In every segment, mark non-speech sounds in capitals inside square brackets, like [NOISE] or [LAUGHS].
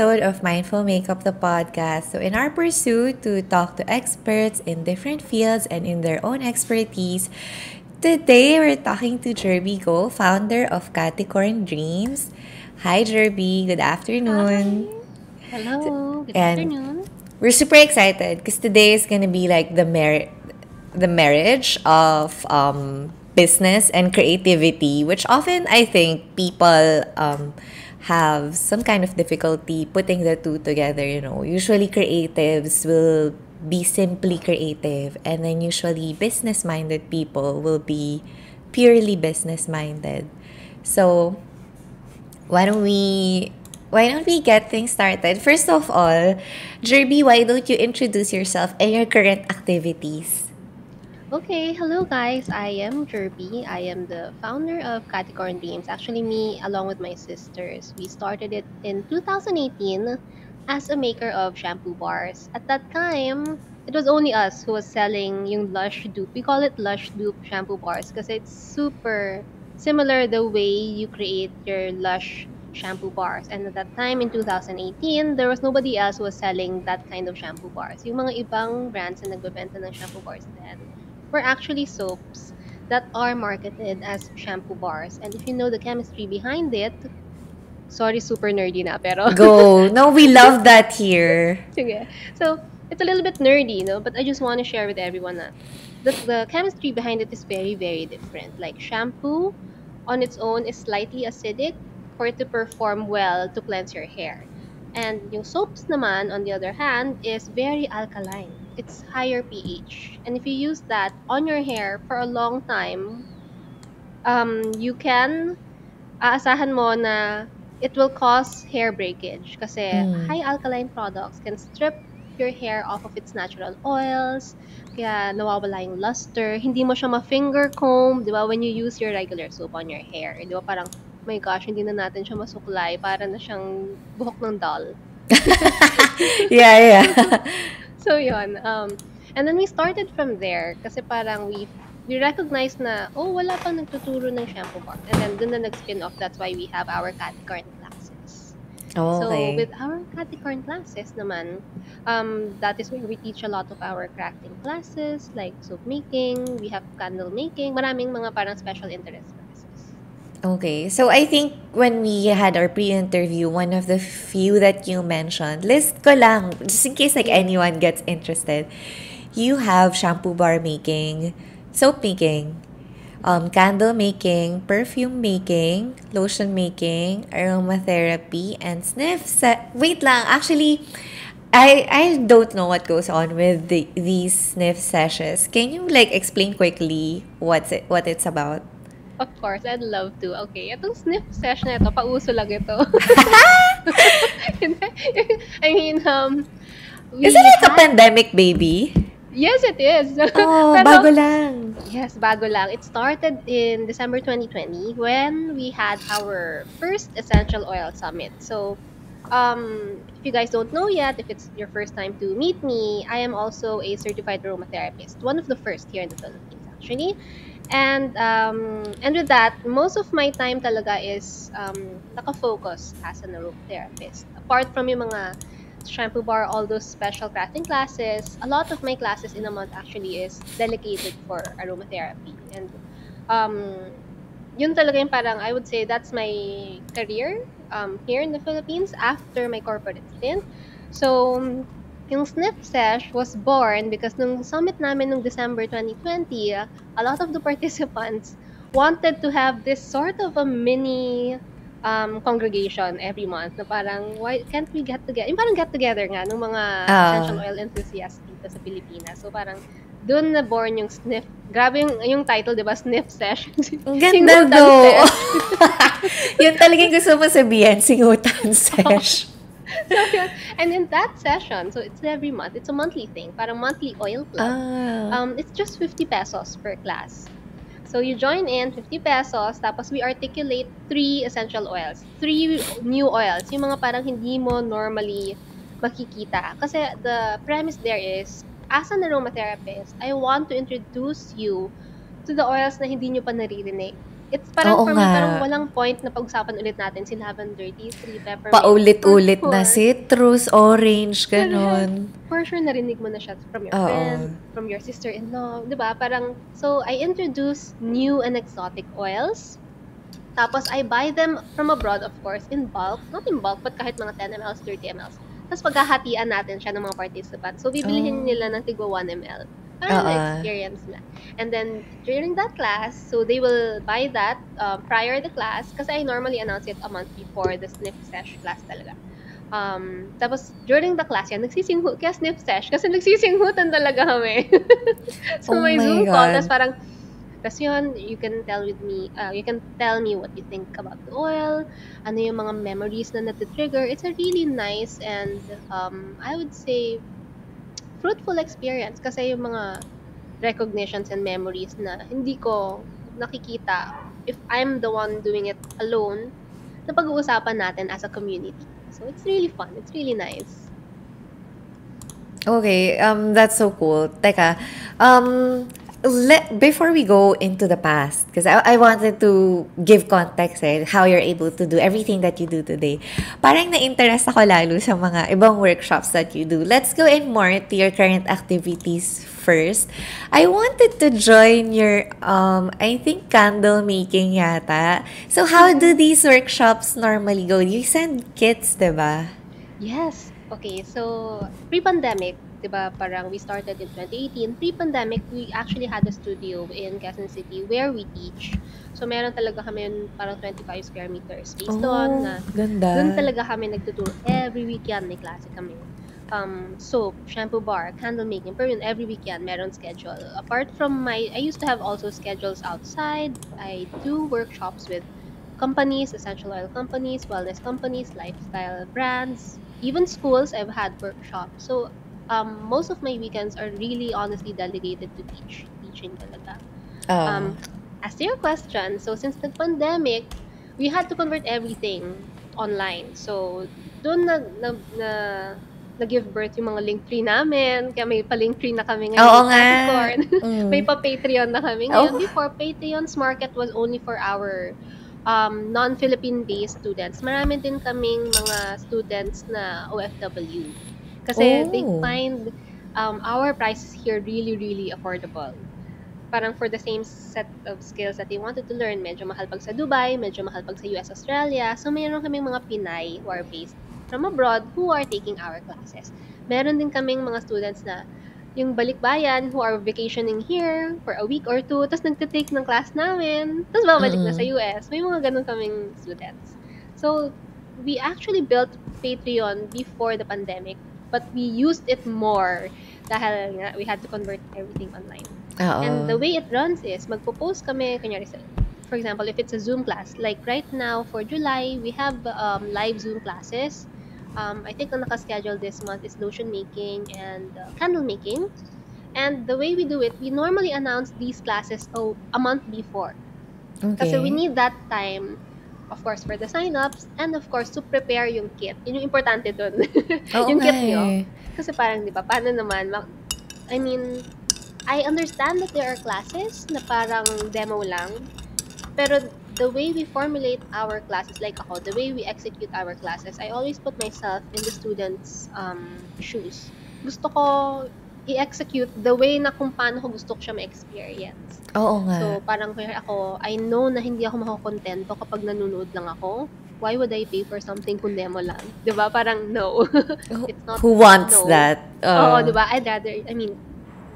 episode of Mindful Makeup, the podcast. So, in our pursuit to talk to experts in different fields and in their own expertise, today we're talking to Jerby Go, founder of Caticorn Dreams. Hi, Jerby. Good afternoon. Hi. Hello. Good And- afternoon. We're super excited because today is gonna be like the mar- the marriage of um, business and creativity, which often I think people um, have some kind of difficulty putting the two together. You know, usually creatives will be simply creative, and then usually business minded people will be purely business minded. So why don't we why don't we get things started? First of all, Jerby, why don't you introduce yourself and your current activities? Okay, hello guys. I am Jerby. I am the founder of Caticorn Dreams. Actually, me along with my sisters, we started it in 2018 as a maker of shampoo bars. At that time, it was only us who was selling yung Lush Dupe. We call it Lush Dupe shampoo bars because it's super similar the way you create your Lush shampoo bars. And at that time in 2018, there was nobody else who was selling that kind of shampoo bars. Yung mga ibang brands na nagbebenta ng shampoo bars then were actually soaps that are marketed as shampoo bars. And if you know the chemistry behind it, sorry, super nerdy na, pero Go. [LAUGHS] No, we love that here. Sige. So, it's a little bit nerdy, you know, But I just want to share with everyone that the, the chemistry behind it is very, very different. Like, shampoo on its own is slightly acidic for it to perform well to cleanse your hair. And yung soaps naman, on the other hand, is very alkaline. It's higher pH. And if you use that on your hair for a long time, um, you can aasahan mo na it will cause hair breakage. Kasi Mm. high alkaline products can strip your hair off of its natural oils. Kaya nawawala yung luster. Hindi mo siya ma-finger comb di ba? When you use your regular soap on your hair di ba? Parang my gosh hindi na natin siya masuklay. Para na siyang buhok ng doll. [LAUGHS] Yeah, yeah. [LAUGHS] [LAUGHS] So yun. Um, and then we started from there kasi parang we we recognized na, oh, wala pang nagtuturo ng shampoo bar. And then dun na nag-spin off. That's why we have our Caticorn classes. So Okay. with our Caticorn classes naman, um, that is where we teach a lot of our crafting classes like soap making, we have candle making, maraming mga parang special interest classes. Okay. So I think when we had our pre-interview, one of the few that you mentioned, list ko lang, just in case like anyone gets interested, you have shampoo bar making, soap making, um, candle making, perfume making, lotion making, aromatherapy, and sniff se- Wait lang, actually, I I don't know what goes on with the, these sniff sessions. Can you like explain quickly what's it what it's about? Of course, I'd love to. Okay, itong sniff session na ito, pauso lang ito. [LAUGHS] I mean, um, we Is it like a pandemic baby? Yes, it is. [LAUGHS] Oh, Pero- bago lang. Yes, bago lang. It started in December 2020 when we had our first essential oil summit. So, um, if you guys don't know yet, if it's your first time to meet me, I am also a certified aromatherapist, one of the first here in the Philippines, actually. And um, and with that, most of my time talaga is um, nakafocus as an aromatherapist. Apart from yung mga shampoo bar, all those special crafting classes, a lot of my classes in a month actually is dedicated for aromatherapy. And um, yun talaga yung parang, I would say that's my career um, here in the Philippines after my corporate stint. So, yung Sniff Sesh was born because nung summit namin nung December 2020, uh, a lot of the [LAUGHS] participants wanted to have this sort of a mini um, congregation every month na parang, why can't we get together? Yung parang get together nga ng mga Ah. essential oil enthusiasts dito sa Pilipinas. So parang, doon na born yung Sniff. Grabe yung, yung title, di ba? Sniff Sesh. [LAUGHS] Ang ganda do. [LAUGHS] Yun talagang gusto mo sabihin, singutan sesh. [LAUGHS] so, yun. And in that session, so it's every month, it's a monthly thing, parang monthly oil club. Ah. Um, it's just 50 pesos per class. So you join in, 50 pesos, tapos we articulate three essential oils. Three new oils, yung mga parang hindi mo normally makikita. Kasi the premise there is, as an aromatherapist, I want to introduce you to the oils na hindi nyo pa naririnig. It's parang Oo for me, parang nga. walang point na pag-usapan ulit natin si lavender tea, tree peppermint. Paulit-ulit na citrus, orange, Correct. ganon. For sure, narinig mo na siya from your Oo. friend, from your sister-in-law, di ba? Parang, so I introduce new and exotic oils. Tapos, I buy them from abroad, of course, in bulk. Not in bulk, but kahit mga 10 ml, 30 ml. Tapos, paghahatian natin siya ng mga participants. So, bibilihin Oh. nila ng tigwa 1 ml. Para Oo. na-experience na. And then, during that class, so they will buy that um, prior the class kasi I normally announce it a month before the sniff sesh class talaga. Um, tapos, during the class yan, nagsisinghu, kaya sniff sesh, kasi nagsisinghutan talaga kami. [LAUGHS] so, Oh may my Zoom call, God. tapos parang, tapos yun, you can tell with me, uh, you can tell me what you think about the oil, ano yung mga memories na natitrigger. It's a really nice and, um, I would say, fruitful experience kasi yung mga recognitions and memories na hindi ko nakikita if I'm the one doing it alone na pag-uusapan natin as a community. So it's really fun. It's really nice. Okay, um, that's so cool. Teka, um, let, before we go into the past, because I, I wanted to give context eh, how you're able to do everything that you do today. Parang na-interest ako lalo sa mga ibang workshops that you do. Let's go in more to your current activities first. I wanted to join your, um, I think, candle making yata. So, how do these workshops normally go? You send kits, diba? Yes. Okay, so pre-pandemic, 'di ba, parang we started in 2018. Pre-pandemic, we actually had a studio in Quezon City where we teach. So meron talaga kami parang 25 square meters space doon na ganda. doon talaga kami nagtuturo. Every weekend may klase kami. Um, soap, shampoo bar, candle making, pero yun, every weekend meron schedule. Apart from my, I used to have also schedules outside. I do workshops with companies, essential oil companies, wellness companies, lifestyle brands, even schools. I've had workshops. So um, most of my weekends are really honestly delegated to teach, teaching talaga. Oh. Um, as to your question, so since the pandemic, we had to convert everything online. So, doon na, na, na, na-give birth yung mga link tree namin. Kaya may pa-link tree na kami ngayon. Oo nga. Mm. [LAUGHS] may pa-Patreon na kami ngayon. Oh. Before, Patreon's market was only for our um, non-Philippine based students. Marami din kaming mga students na OFW. Kasi they Oh. find um, our prices here really, really affordable. Parang for the same set of skills that they wanted to learn, medyo mahal pag sa Dubai, medyo mahal pag sa US, Australia. So, mayroon kaming mga Pinay who are based from abroad who are taking our classes. Meron din kaming mga students na yung balikbayan who are vacationing here for a week or two, tapos nagtitake ng class namin, tapos babalik na sa. US. May mga ganun kaming students. So, we actually built Patreon before the pandemic, but we used it more dahil nga we had to convert everything online. Oo. And the way it runs is, magpo-post kami, kunyari sa, for example, if it's a Zoom class, like right now for July, we have um, live Zoom classes. Um, I think ang nakaschedule this month is lotion making and uh, candle making. And the way we do it, we normally announce these classes oh, a month before. okay. Kasi we need that time, of course, for the sign-ups and of course, to prepare yung kit. Yun yung importante dun. [LAUGHS] Oo yung kit nyo. eh. Kasi parang, di ba, paano naman, ma- I mean, I understand that there are classes na parang demo lang, pero the way we formulate our classes, like ako, the way we execute our classes, I always put myself in the students' um, shoes. Gusto ko i-execute the way na kung paano ko gusto ko siya ma-experience. Oo nga. So, parang kaya ako, I know na hindi ako makukontento kapag nanonood lang ako. Why would I pay for something kung demo lang? ba Parang no. [LAUGHS] It's not Who wants no. that? Oo, Oo. di ba? I'd rather, I mean,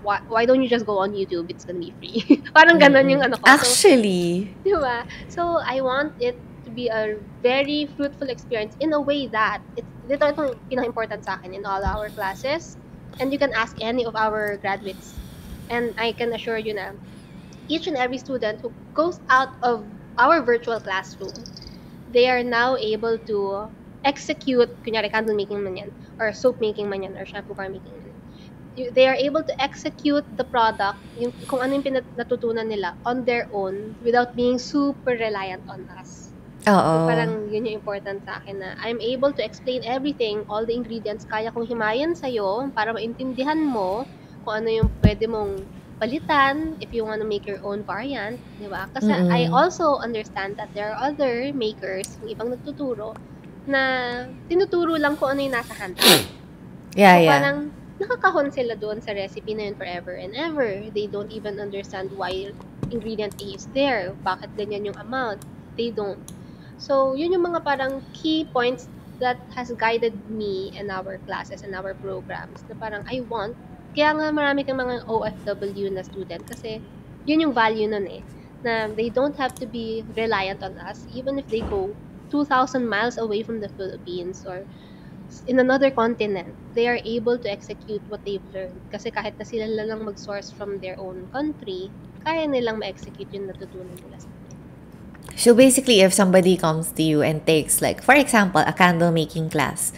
why, why don't you just go on YouTube? It's gonna be free. [LAUGHS] Parang ganun yung ano ko. So, Actually, di ba? So, I want it to be a very fruitful experience in a way that, it, dito itong pinaka-important sa akin in all our classes. And you can ask any of our graduates. And I can assure you na, each and every student who goes out of our virtual classroom, they are now able to execute, kunyari candle making man yan, or soap making man yan, or shampoo bar making They are able to execute the product, yung, kung ano yung natutunan nila on their own without being super reliant on us. oo. So, parang yun yung important sa akin na I'm able to explain everything, all the ingredients, kaya kong himayan sa'yo para maintindihan mo kung ano yung pwede mong palitan if you want to make your own variant, di ba? Kasi Mm. I also understand that there are other makers, yung ibang nagtuturo, na tinuturo lang kung ano yung nasa handbook. Yeah, So yeah. parang nakakahon sila doon sa recipe na yun forever and ever. They don't even understand why ingredient A is there. Bakit ganyan yung amount. They don't. So, yun yung mga parang key points that has guided me in our classes and our programs na parang I want. Kaya nga marami kang mga OFW na student kasi yun yung value nun eh. Na they don't have to be reliant on us even if they go 2,000 miles away from the Philippines or in another continent, they are able to execute what they've learned. Kasi kahit na sila lang mag-source from their own country, kaya nilang ma-execute yung natutunan nila sa So basically, if somebody comes to you and takes, like, for example, a candle making class,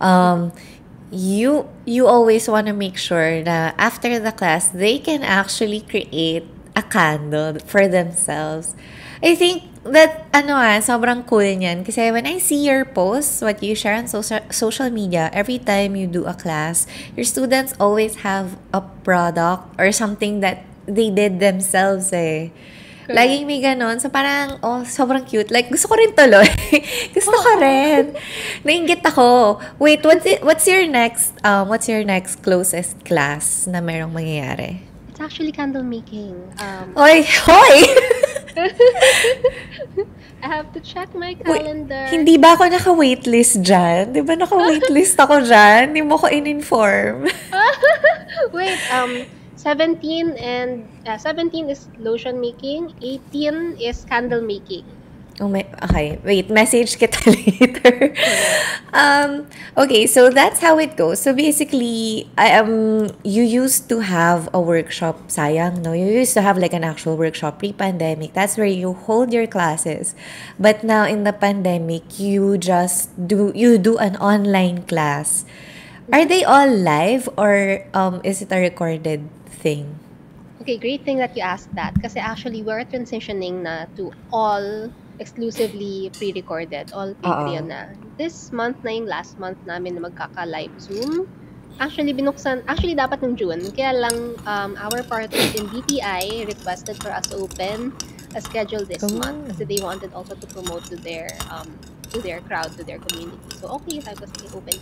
um, you you always want to make sure that after the class they can actually create a candle for themselves. I think that ano ah, sobrang cool niyan kasi when I see your posts, what you share on social social media, every time you do a class, your students always have a product or something that they did themselves eh. Laging may ganon. So, parang, oh, sobrang cute. Like, gusto ko rin tuloy. [LAUGHS] gusto ko rin. Nainggit ako. Wait, what's it, what's your next, um, what's your next closest class na merong mangyayari? It's actually candle making. Um, Oy, hoy! [LAUGHS] I have to check my Wait, calendar. hindi ba ako naka-waitlist dyan? Di ba naka-waitlist ako dyan? Hindi mo ko in-inform. [LAUGHS] Wait, um, 17 and uh, 17 is lotion making, 18 is candle making. Oh my, okay, wait, message kita [LAUGHS] later. um, okay, so that's how it goes. So basically, I um, you used to have a workshop, sayang, no? You used to have like an actual workshop pre-pandemic. That's where you hold your classes. But now in the pandemic, you just do, you do an online class. Are they all live or um, is it a recorded thing? Okay, great thing that you asked that. Kasi actually, we're transitioning na to all exclusively pre-recorded, all Patreon na. This month na yung last month namin na magkaka-live Zoom. Actually, binuksan, actually dapat ng June. Kaya lang, um, our partners in BPI requested for us to open a schedule this Oh. month kasi they wanted also to promote to their um to their crowd, to their community. So, okay, sabi ko, sige, open.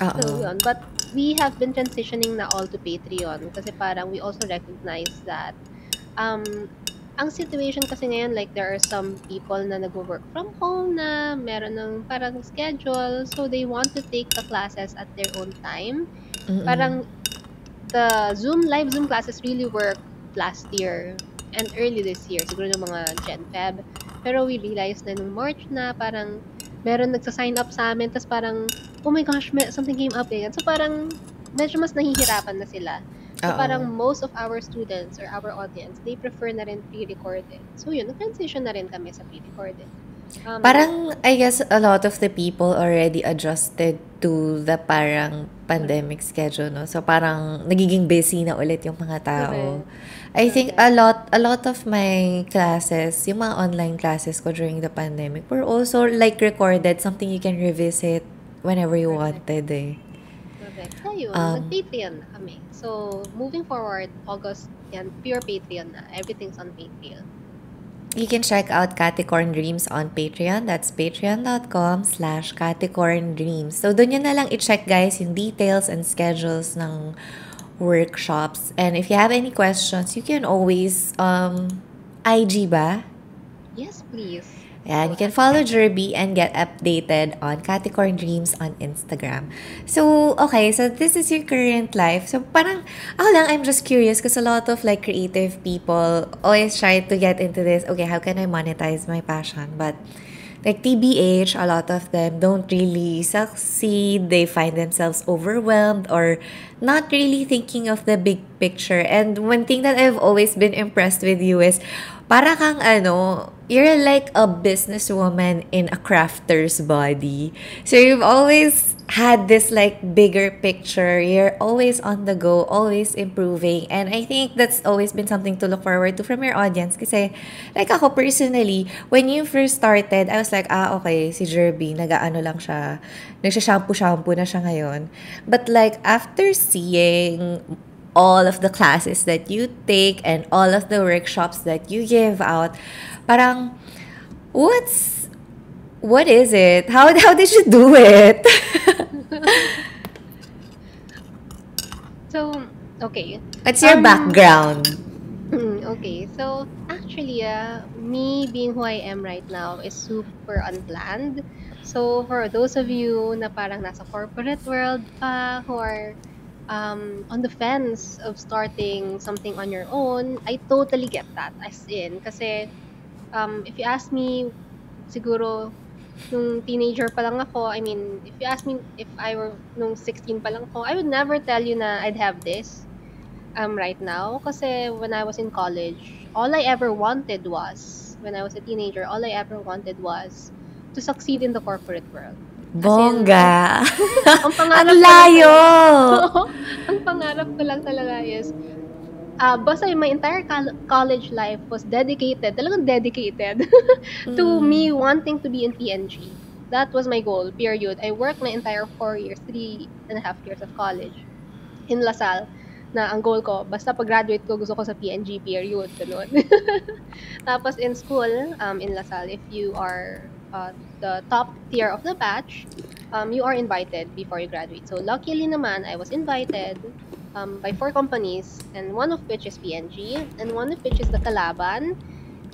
Oo. So, yun. But we have been transitioning na all to Patreon kasi parang we also recognize that um, ang situation kasi ngayon, like, there are some people na nag-work from home na meron ng parang schedule. So, they want to take the classes at their own time. Mm-mm. Parang the Zoom, live Zoom classes really worked last year and early this year, siguro ng mga Gen Feb. Pero we realized na nung March na, parang meron nagsa-sign up sa amin, tapos parang, oh my gosh, may, something came up eh. So parang, medyo mas nahihirapan na sila. So Oo. parang most of our students or our audience, they prefer na rin pre-recorded. So yun, nag-transition na rin kami sa pre-recorded. Um, Parang, I guess, a lot of the people already adjusted to the parang pandemic schedule, no? So, parang nagiging busy na ulit yung mga tao. I think a lot, a lot of my classes, yung mga online classes ko during the pandemic, were also like recorded, something you can revisit whenever you Correct. wanted, eh. Ayun, Um, nag-Patreon na kami. So, moving forward, August, yan, pure Patreon na. Everything's on Patreon. You can check out Caticorn Dreams on Patreon. That's patreon.com slash Caticorn Dreams. So, doon nyo na lang i-check, guys, yung details and schedules ng workshops. And if you have any questions, you can always, um, IG ba? Yes, please. And you can follow Jerby and get updated on Caticorn Dreams on Instagram. So, okay, so this is your current life. So, parang, ako lang, I'm just curious because a lot of like creative people always try to get into this, okay, how can I monetize my passion? But, like TBH, a lot of them don't really succeed. They find themselves overwhelmed or not really thinking of the big picture. And one thing that I've always been impressed with you is para kang ano, you're like a businesswoman in a crafter's body. So you've always had this like bigger picture. You're always on the go, always improving. And I think that's always been something to look forward to from your audience. Kasi like ako personally, when you first started, I was like, ah, okay, si Jerby, nag-ano lang siya. Nagsha-shampoo-shampoo na siya ngayon. But like, after seeing all of the classes that you take and all of the workshops that you give out, parang, what's, what is it? How, [LAUGHS] how did you do it? So, okay. What's your Um, background? [CLEARS THROAT] Okay. So, actually, uh, me being who I am right now is super unplanned. So, for those of you na parang nasa corporate world pa, who are um, on the fence of starting something on your own, I totally get that. As in, kasi um, if you ask me, siguro, nung teenager pa lang ako, I mean, if you ask me if I were nung 16 pa lang ako, I would never tell you na I'd have this um, right now. Kasi when I was in college, all I ever wanted was, when I was a teenager, all I ever wanted was to succeed in the corporate world. Bongga. Ang [LAUGHS] Ang pangarap ko lang layo! talaga- [LAUGHS] ang pangarap ko lang talaga is, uh, basta my entire col- college life was dedicated, talagang dedicated, [LAUGHS] to Mm. me wanting to be in PNG. That was my goal, period. I worked my entire four years, three and a half years of college in LaSalle na ang goal ko, basta pag-graduate ko, gusto ko sa PNG, period. Ganun. Tapos in school, um, in LaSalle, if you are uh, the top tier of the batch, um, you are invited before you graduate. So luckily naman, I was invited um, by four companies, and one of which is PNG, and one of which is the Kalaban.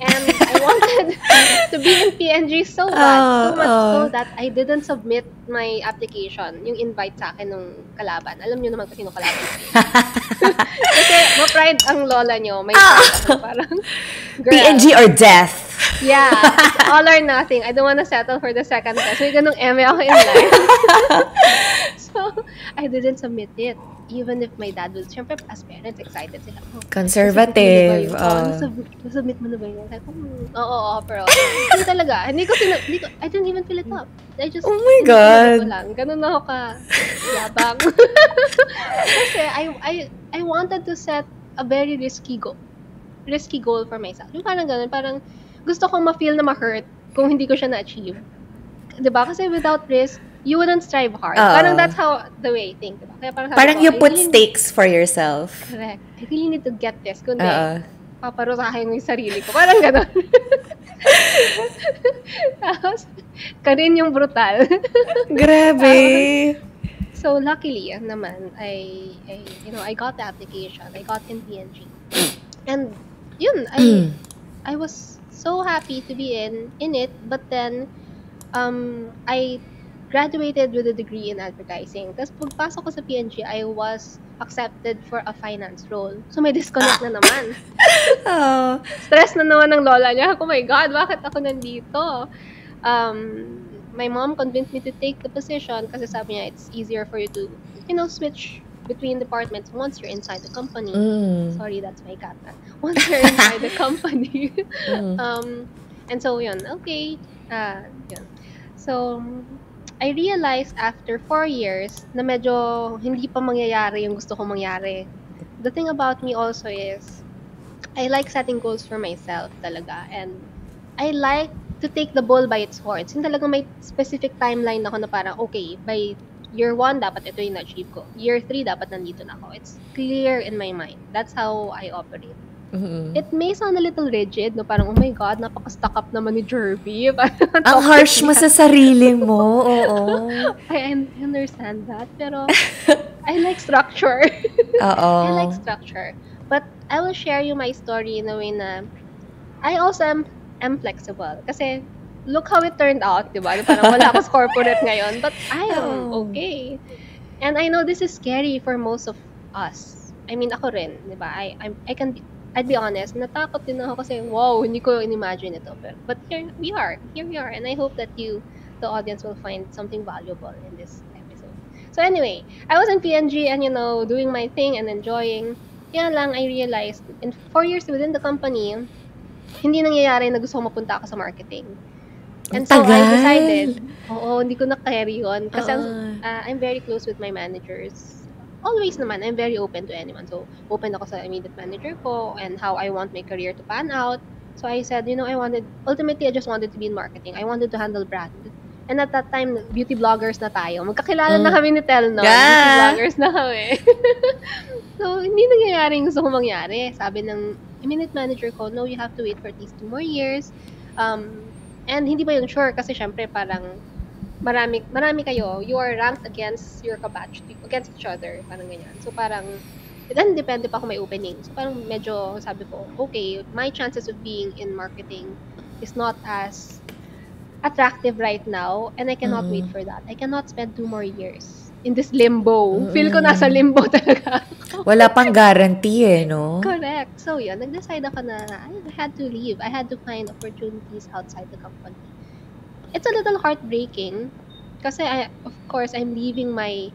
And I wanted [LAUGHS] to be in PNG so bad, so Oh, much so oh. that I didn't submit my application, yung invite sa akin nung Kalaban. Alam niyo naman kung sino Kalaban. [LAUGHS] Kasi ma-pride ang lola niyo. May pride ako, parang, [LAUGHS] girl. PNG or death? Yeah, it's all or nothing. I don't wanna settle for the second test. May ganung eme ako in life. so, I didn't submit it. Even if my dad was, syempre, as parents, excited sila. Oh, Conservative. Oh, Oh. nasub- nasubmit mo na ba yun? Ko, hmm, oo, oo, pero hindi talaga. Hindi ko, sinu- hindi ko, I didn't even fill it up. I just, Oh my ko God. lang. Ganun ako ka, yabang. [LAUGHS] Kasi, I, I, I wanted to set a very risky goal. Risky goal for myself. Yung parang ganun, parang gusto kong ma-feel na ma-hurt kung hindi ko siya na-achieve. 'Di ba? Kasi without risk, you wouldn't strive hard. Oo. Parang that's how the way I think. Diba? Kaya parang, Parang ko, you put really- stakes for yourself. Correct. I really need to get this. Kundi, Oo. paparusahin mo yung sarili ko. Parang gano'n. [LAUGHS] Tapos, kanin yung brutal. [LAUGHS] Grabe. so, luckily naman, I, I, you know, I got the application. I got in PNG. And, yun, I, Mm. I was so happy to be in in it, but then um I graduated with a degree in advertising. Tapos pagpasok ko sa PNG, I was accepted for a finance role. So may disconnect na naman. [LAUGHS] Oh. Stress na naman ng lola niya. Oh my God, bakit ako nandito? Um, my mom convinced me to take the position kasi sabi niya it's easier for you to, you know, switch between departments once you're inside the company. Mm. Sorry, that's my cat. ah. [LAUGHS] Once you're inside the [LAUGHS] company. Mm. um, and so, yun, okay. Uh, yun. So, I realized after four years na medyo hindi pa mangyayari yung gusto kong mangyari. The thing about me also is, I like setting goals for myself talaga. And I like to take the ball by its horns. Yung talagang may specific timeline ako na parang, okay, by year one, dapat ito yung na-achieve ko. Year three, dapat nandito na ako. It's clear in my mind. That's how I operate. Mm. It may sound a little rigid, no? Parang, oh my God, napaka-stuck up naman ni Jerby. [LAUGHS] Ang harsh mo sa sarili mo. [LAUGHS] Oo. I un- understand that. Pero, I like structure. [LAUGHS] Oo. I like structure. But, I will share you my story in a way na, I also am, am flexible. Kasi, look how it turned out, di ba? Parang wala ako sa corporate ngayon. But, I am Oo. okay. And I know this is scary for most of us. I mean, ako rin, di ba? I, I'm, I can be, I'd be honest, natakot din ako kasi, wow, hindi ko in-imagine ito. But, but here we are. Here we are. And I hope that you, the audience, will find something valuable in this episode. So anyway, I was in PNG and, you know, doing my thing and enjoying. Kaya lang, I realized, in four years within the company, hindi nangyayari na gusto ko mapunta ako sa marketing. And Ang so I tagal. decided, oo, hindi ko na-carry yun. Kasi ang- Oo. uh, I'm very close with my managers. Always naman, I'm very open to anyone. So, open ako sa immediate manager ko and how I want my career to pan out. So, I said, you know, I wanted, ultimately, I just wanted to be in marketing. I wanted to handle brand. And at that time, beauty bloggers na tayo. Magkakilala na Mm. kami ni Tel, no? Yeah. Beauty bloggers na kami. [LAUGHS] So, hindi nangyayari yung gusto ko mangyari. Sabi ng immediate manager ko, no, you have to wait for at least two more years. Um, and hindi ba yun sure? Kasi syempre parang marami, marami kayo, you are ranked against your kabatch, against each other, parang ganyan. So parang, then depende pa kung may opening. So parang medyo sabi ko, okay, my chances of being in marketing is not as attractive right now and I cannot Mm. wait for that. I cannot spend two more years in this limbo. Feel ko Mm. nasa limbo talaga. [LAUGHS] Wala pang guarantee eh, no? Correct. So, yun, nag-decide ako na I had to leave. I had to find opportunities outside the company. It's a little heartbreaking kasi I, of course, I'm leaving my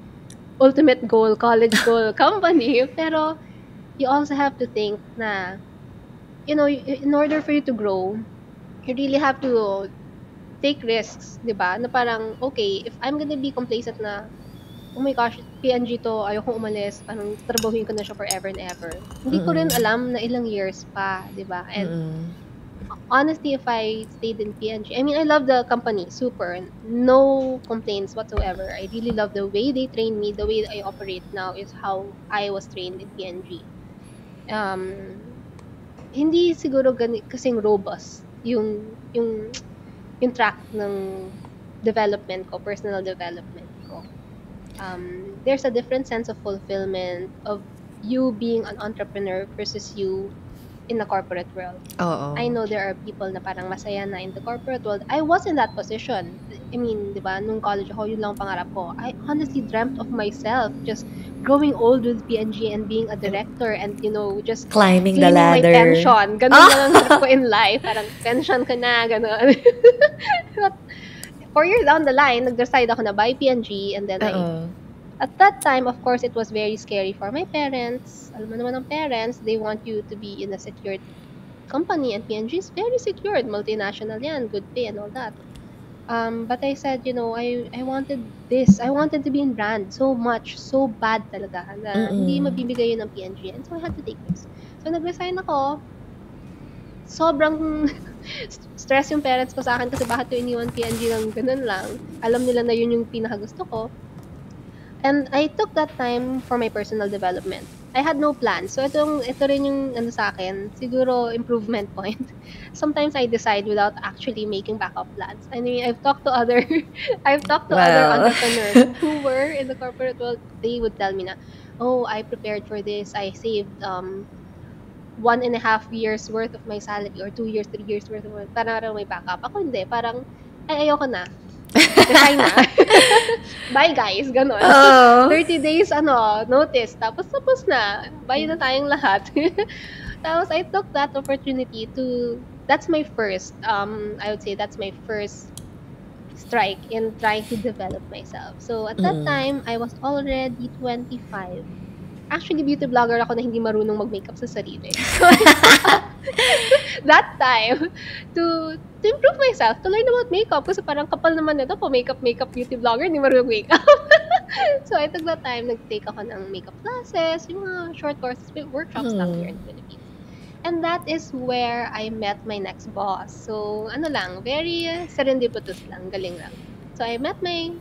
ultimate goal, college [LAUGHS] goal company. Pero, you also have to think na, you know, in order for you to grow, you really have to take risks, di ba? Na parang, okay, if I'm gonna be complacent na, oh my gosh, PNG to, ayoko umalis, parang trabahuin ko na siya forever and ever. Hindi ko rin alam na ilang years pa, di ba? And Mm-mm. Honestly, if I stayed in PNG, I mean, I love the company, super. No complaints whatsoever. I really love the way they train me. The way I operate now is how I was trained in PNG. Um, hindi siguro gani, kasing robust yung, yung, yung track ng development ko, personal development ko. Um, there's a different sense of fulfillment of you being an entrepreneur versus you in the corporate world. Oo. I know there are people na parang masaya na in the corporate world. I was in that position. I mean, di ba, nung college ako, yun lang ang pangarap ko. I honestly dreamt of myself just growing old with PNG and being a director and, you know, just Climbing the claiming my ladder. pension. Ganun lang [LAUGHS] ang harap ko in life. Parang pension ka na, ganun. [LAUGHS] But four years down the line, nag-decide ako na buy PNG and then I Oo. At that time, of course, it was very scary for my parents. Alam mo naman ng parents, they want you to be in a secured company and PNG is very secured. Multinational yan, good pay and all that. Um, but I said, you know, I I wanted this. I wanted to be in brand so much, so bad talaga na Mm-mm. hindi mabibigay yun ng PNG. And so I had to take this. So nag-resign ako. Sobrang [LAUGHS] stress yung parents ko sa akin kasi bakit ko iniwan PNG ng ganun lang. Alam nila na yun yung pinakagusto ko. And I took that time for my personal development. I had no plan. So itong ito rin yung ano sa akin, siguro improvement point. [LAUGHS] Sometimes I decide without actually making backup plans. I mean, I've talked to other [LAUGHS] I've talked to other Wow. [LAUGHS] entrepreneurs who were in the corporate world. They would tell me na, "Oh, I prepared for this. I saved um one and a half years worth of my salary or two years, three years worth of my, para raw may backup. Ako hindi. Parang, ay, ayoko na. Resign na. [LAUGHS] Bye guys, ganon. Oo. 30 days, ano, notice. Tapos, tapos na. Bye na tayong lahat. [LAUGHS] Tapos, I took that opportunity to, that's my first, um, I would say that's my first strike in trying to develop myself. So, at that Mm. time, I was already 25. Actually, beauty blogger ako na hindi marunong mag-makeup sa sarili. So, [LAUGHS] [LAUGHS] that time, to to improve myself, to learn about makeup. Kasi parang kapal naman nito po, makeup, makeup, beauty blogger, hindi marunong makeup. [LAUGHS] so, I took that time, nag-take ako ng makeup classes, yung mga short courses, workshops lang Hmm. here in the Philippines. And that is where I met my next boss. So, ano lang, very serendipitous lang, galing lang. So, I met my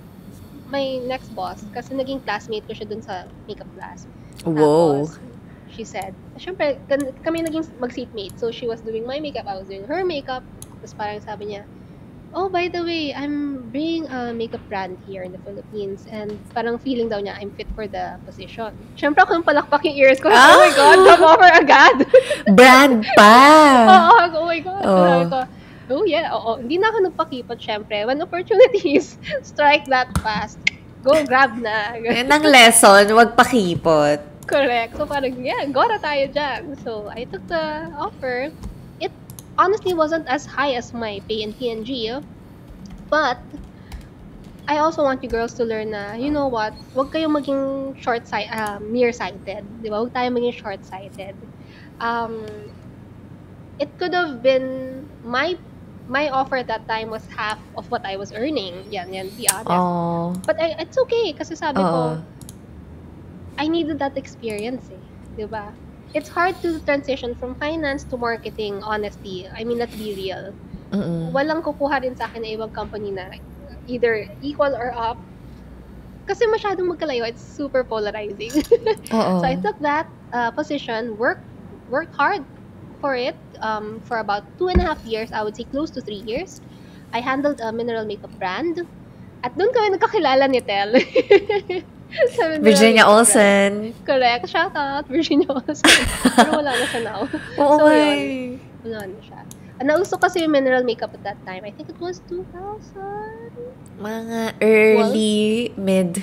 my next boss kasi naging classmate ko siya dun sa makeup class. Wow. Tapos, she said, syempre, kami naging mag-seatmate. So, she was doing my makeup, I was doing her makeup. Tapos parang sabi niya, oh, by the way, I'm bringing a makeup brand here in the Philippines. And parang feeling daw niya, I'm fit for the position. Syempre ako yung palakpak yung ears ko. Ah! Oh my God, job offer agad. [LAUGHS] Brand pa. Oo, oh my God. Oo. Sabi ko, oh yeah, oo. Hindi na ako nagpakipot, syempre. When opportunities [LAUGHS] strike that fast, go grab na. Yan ang lesson, wag pakipot. Correct. So parang, yeah, gora tayo dyan. So, I took the offer. It honestly wasn't as high as my pay in PNG. oh. But, I also want you girls to learn na, you know what, huwag kayong maging short-sighted, uh, nearsighted. Di ba? Huwag tayo maging short-sighted. Um, it could have been, my my offer at that time was half of what I was earning. Yan, yan, be honest. Oh. But I, it's okay kasi sabi ko, Oo. I needed that experience eh. Di ba? It's hard to transition from finance to marketing, honestly. I mean, let's be real. Mm-mm. Walang kukuha rin sa akin na ibang company na either equal or up kasi masyadong magkalayo. It's super polarizing. [LAUGHS] So I took that uh, position, worked worked hard for it um, for about two and a half years. I would say close to three years. I handled a mineral makeup brand. At doon kami nagkakilala ni Tel. [LAUGHS] [LAUGHS] Virginia. Olsen. Correct. Shout out, Virginia Olsen. Pero wala na siya now. [LAUGHS] Oo So, nga yun. eh. Wala na siya. Ah, nauso kasi yung mineral makeup at that time. I think it was 2000. Mga early, mid.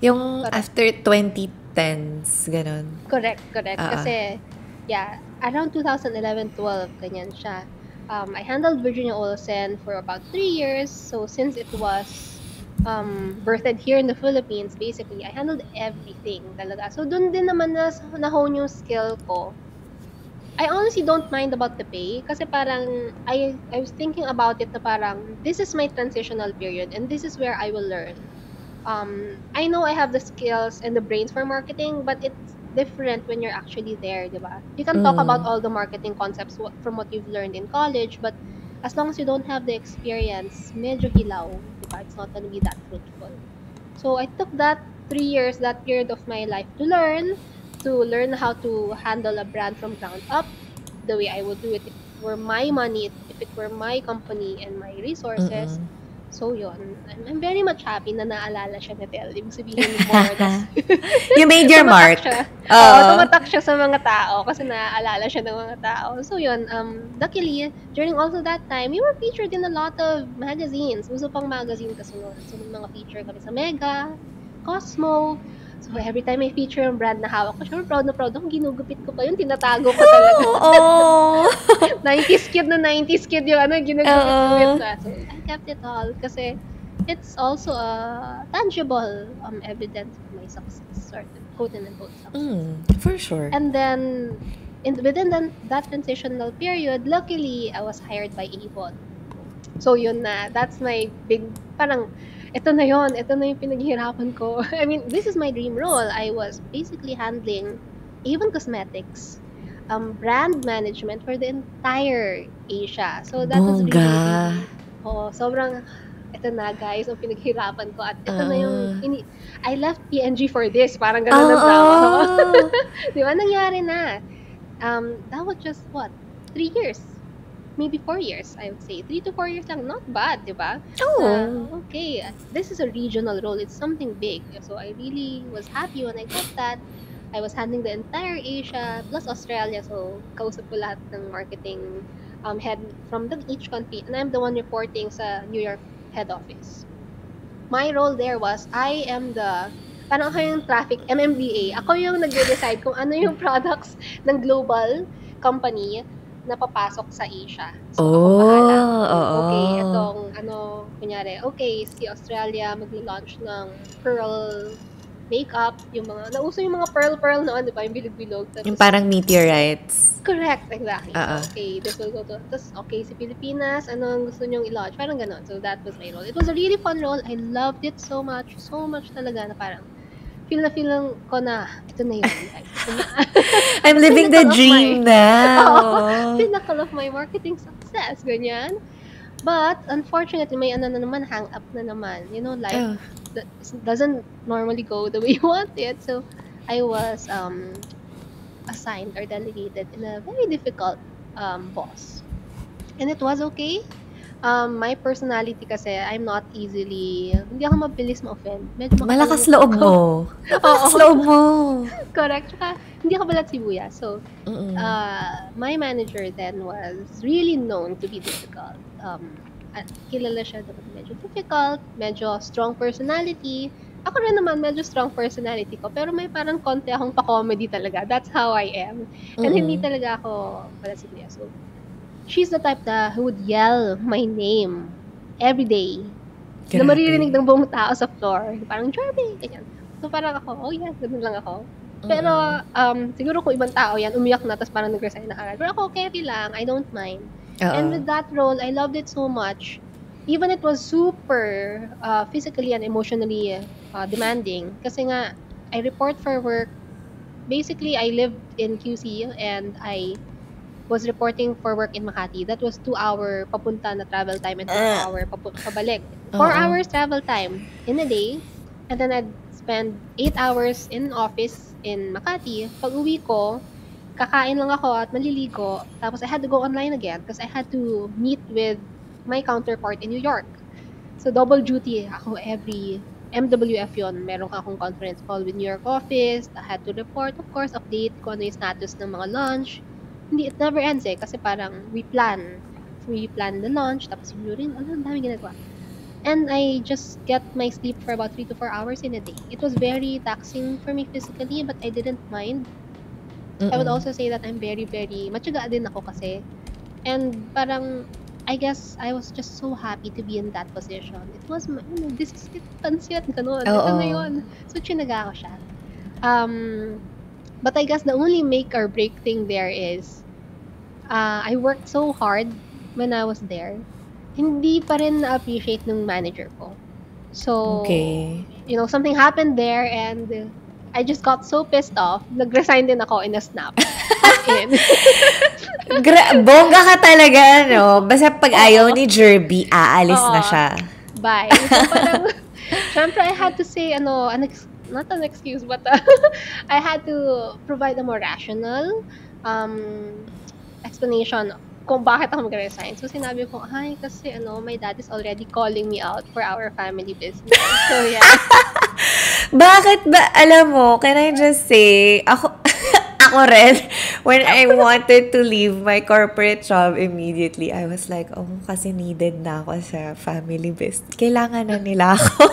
Yung Correct. after 2010s, ganun. Correct, correct. Ah. Kasi, yeah, around 2011-12, ganyan siya. Um, I handled Virginia Olsen for about three years. So, since it was um, birthed here in the Philippines, basically, I handled everything talaga. So, dun din naman na, na-hone yung skill ko. I honestly don't mind about the pay kasi parang I I was thinking about it na parang this is my transitional period and this is where I will learn. Um, I know I have the skills and the brains for marketing, but it's different when you're actually there, di ba? You can talk Mm. about all the marketing concepts from what you've learned in college, but as long as you don't have the experience, medyo hilaw, di ba? It's not gonna be that fruitful. So I took that three years, that period of my life to learn, to learn how to handle a brand from ground up, the way I would do it if it were my money, if it were my company and my resources. Mm-mm. So yun, I'm, I'm very much happy na naalala siya ni Tel. Ibig sabihin [LAUGHS] more [LAUGHS] You made your mark. siya. Oo, Oo. tumatak siya sa mga tao kasi naaalala siya ng mga tao. So yun, um, luckily, during also that time, we were featured in a lot of magazines. Uso pang magazine kasi noon. So may mga feature kami sa Mega, Cosmo. So every time may feature yung brand na hawak ko, syempre proud na proud ako, ginugupit ko pa yun, tinatago ko [LAUGHS] talaga. [LAUGHS] Oo. 90s kid na 90s kid yung ano, ginugupit ko. So I kept it all kasi it's also a tangible um, evidence of my success, sort of, quote and unquote success. Mm, for sure. And then, in, within that, that transitional period, luckily, I was hired by Avon. So, yun na. That's my big, parang, ito na yon ito na yung pinaghihirapan ko. [LAUGHS] I mean, this is my dream role. I was basically handling Avon Cosmetics, um, brand management for the entire Asia. So, that was really, Bongga. oh, sobrang, ito na guys, ang pinaghirapan ko. At ito na yung, Ah. ini, I left PNG for this. Parang ganun ang tama ko. Oo. Di ba? Nangyari na. Um, that was just what? Three years. Maybe four years, I would say. Three to four years lang. Not bad, di ba? Oo. Na, okay, this is a regional role. It's something big. So I really was happy when I got that. I was handling the entire Asia plus Australia. So kausap ko lahat ng marketing um, head from the, each country. And I'm the one reporting sa New York head office. My role there was, I am the, parang ako yung traffic, MMDA. Ako yung nagde-decide kung ano yung [LAUGHS] products ng global company na papasok sa Asia. So, ako Oh, bahala. oo. Okay, itong, ano, kunyari, okay, si Australia magla-launch ng pearl makeup, yung mga, nauso yung mga pearl-pearl noon, di ba? Yung bilog-bilog. Tapos, Yung parang meteorites. Correct, exactly. So, okay, this will go to, tapos, okay, si Pilipinas, ano ang gusto nyong i-launch? Parang ganon. So, that was my role. It was a really fun role. I loved it so much, so much talaga na parang, feel na feel lang ko na, ito na yun. Ito na. [LAUGHS] I'm living the dream [LAUGHS] Oo. now. pinnacle of my marketing success, ganyan. But, unfortunately, may ano na naman, hang up na naman. You know, life Oh. that doesn't normally go the way you want it. So I was um, assigned or delegated in a very difficult um, boss. And it was okay. Um, my personality kasi, I'm not easily, hindi ako mabilis ma-offend. Medyo Malakas loob ako. mo. [LAUGHS] Malakas Oo. loob mo. [LAUGHS] Correct. Tsaka, hindi ako balat sibuyas. So, Mm-mm. uh, my manager then was really known to be difficult. Um, at kilala siya na medyo difficult, medyo strong personality. Ako rin naman, medyo strong personality ko. Pero may parang konti akong pa-comedy talaga. That's how I am. And hindi Mm-mm. talaga ako pala si Kuya. So, she's the type na who would yell my name every day. Na Grabe. maririnig ng buong tao sa floor. Parang, Jorby, ganyan. So, parang ako, oh yeah, ganun lang ako. Pero, um, siguro kung ibang tao yan, umiyak na, tapos parang nag-resign na agad. Pero ako, carry lang. I don't mind. Oo. And with that role, I loved it so much. Even it was super uh, physically and emotionally uh, demanding. Kasi nga, I report for work. Basically, I lived in QC and I was reporting for work in Makati. That was two hour papunta na travel time and two Ah. hour papu- pabalik. Four Oo. hours travel time in a day. And then I'd spend 8 hours in office in Makati. Pag uwi ko, kakain lang ako at maliligo. Tapos I had to go online again because I had to meet with my counterpart in New York. So double duty ako every MWF yon. Meron akong conference call with New York office. I had to report, of course, update kung ano yung status ng mga launch. Hindi, it never ends eh. Kasi parang we plan. We plan the launch. Tapos yung rin, ano, ang dami ginagawa. And I just get my sleep for about 3 to 4 hours in a day. It was very taxing for me physically, but I didn't mind. I would Mm-mm. also say that I'm very, very, matyaga din ako kasi. And parang, I guess I was just so happy to be in that position. It was, ma- you know, this is it, pansit, ganun. Ito Oo. na yun. So, chinaga ko siya. Um, but I guess the only make or break thing there is, uh, I worked so hard when I was there. Hindi pa rin na-appreciate ng manager ko. So, Okay. you know, something happened there and I just got so pissed off. Nag-resign din ako in a snap. In. [LAUGHS] Gra- bongga ka talaga, no? Basta pag ayaw ni Jerby, aalis na Oo. siya. Bye. So parang, syempre I had to say, ano, an ex- not an excuse, but uh, [LAUGHS] I had to provide a more rational um, explanation kung bakit ako mag-resign. So sinabi ko, ay, kasi ano, my dad is already calling me out for our family business. So [LAUGHS] yeah. Bakit ba, alam mo, can I just say, ako, [LAUGHS] ako rin, when I wanted to leave my corporate job immediately, I was like, oh, kasi needed na ako sa family business. Kailangan na nila ako.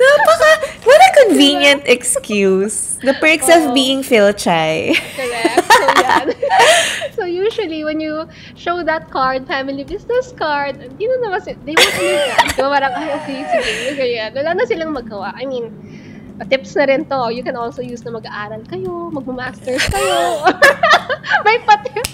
Napaka, what a convenient excuse. The perks of Oo. being Phil Chai. Correct. So, yan. [LAUGHS] so, usually, when you show that card, family business card, hindi na naman they won't understand. Diba parang, ay, okay, sige, ganyan. Wala na silang magawa. I mean, tips na rin to. You can also use na mag-aaral kayo, magma-masters kayo. [LAUGHS] may patip.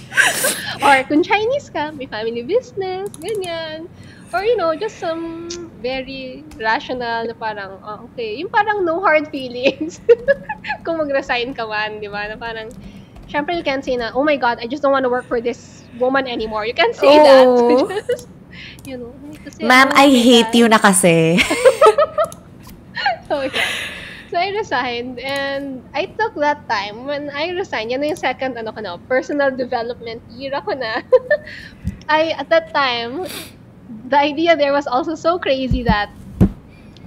Or kung Chinese ka, may family business, ganyan. Or, you know, just some very rational na parang, oh, okay, yung parang no hard [LAUGHS] feelings. kung mag-resign ka man, di ba? Na parang, syempre you can't say na, oh my God, I just don't want to work for this woman anymore. You can't say that. Oh. just, [LAUGHS] you know, kasi, Ma'am, oh I hate God. you na kasi. [LAUGHS] So, yeah. So, I resigned and I took that time. When I resigned, yan na yung second, ano ko na, personal development year ako na. I, at that time, the idea there was also so crazy that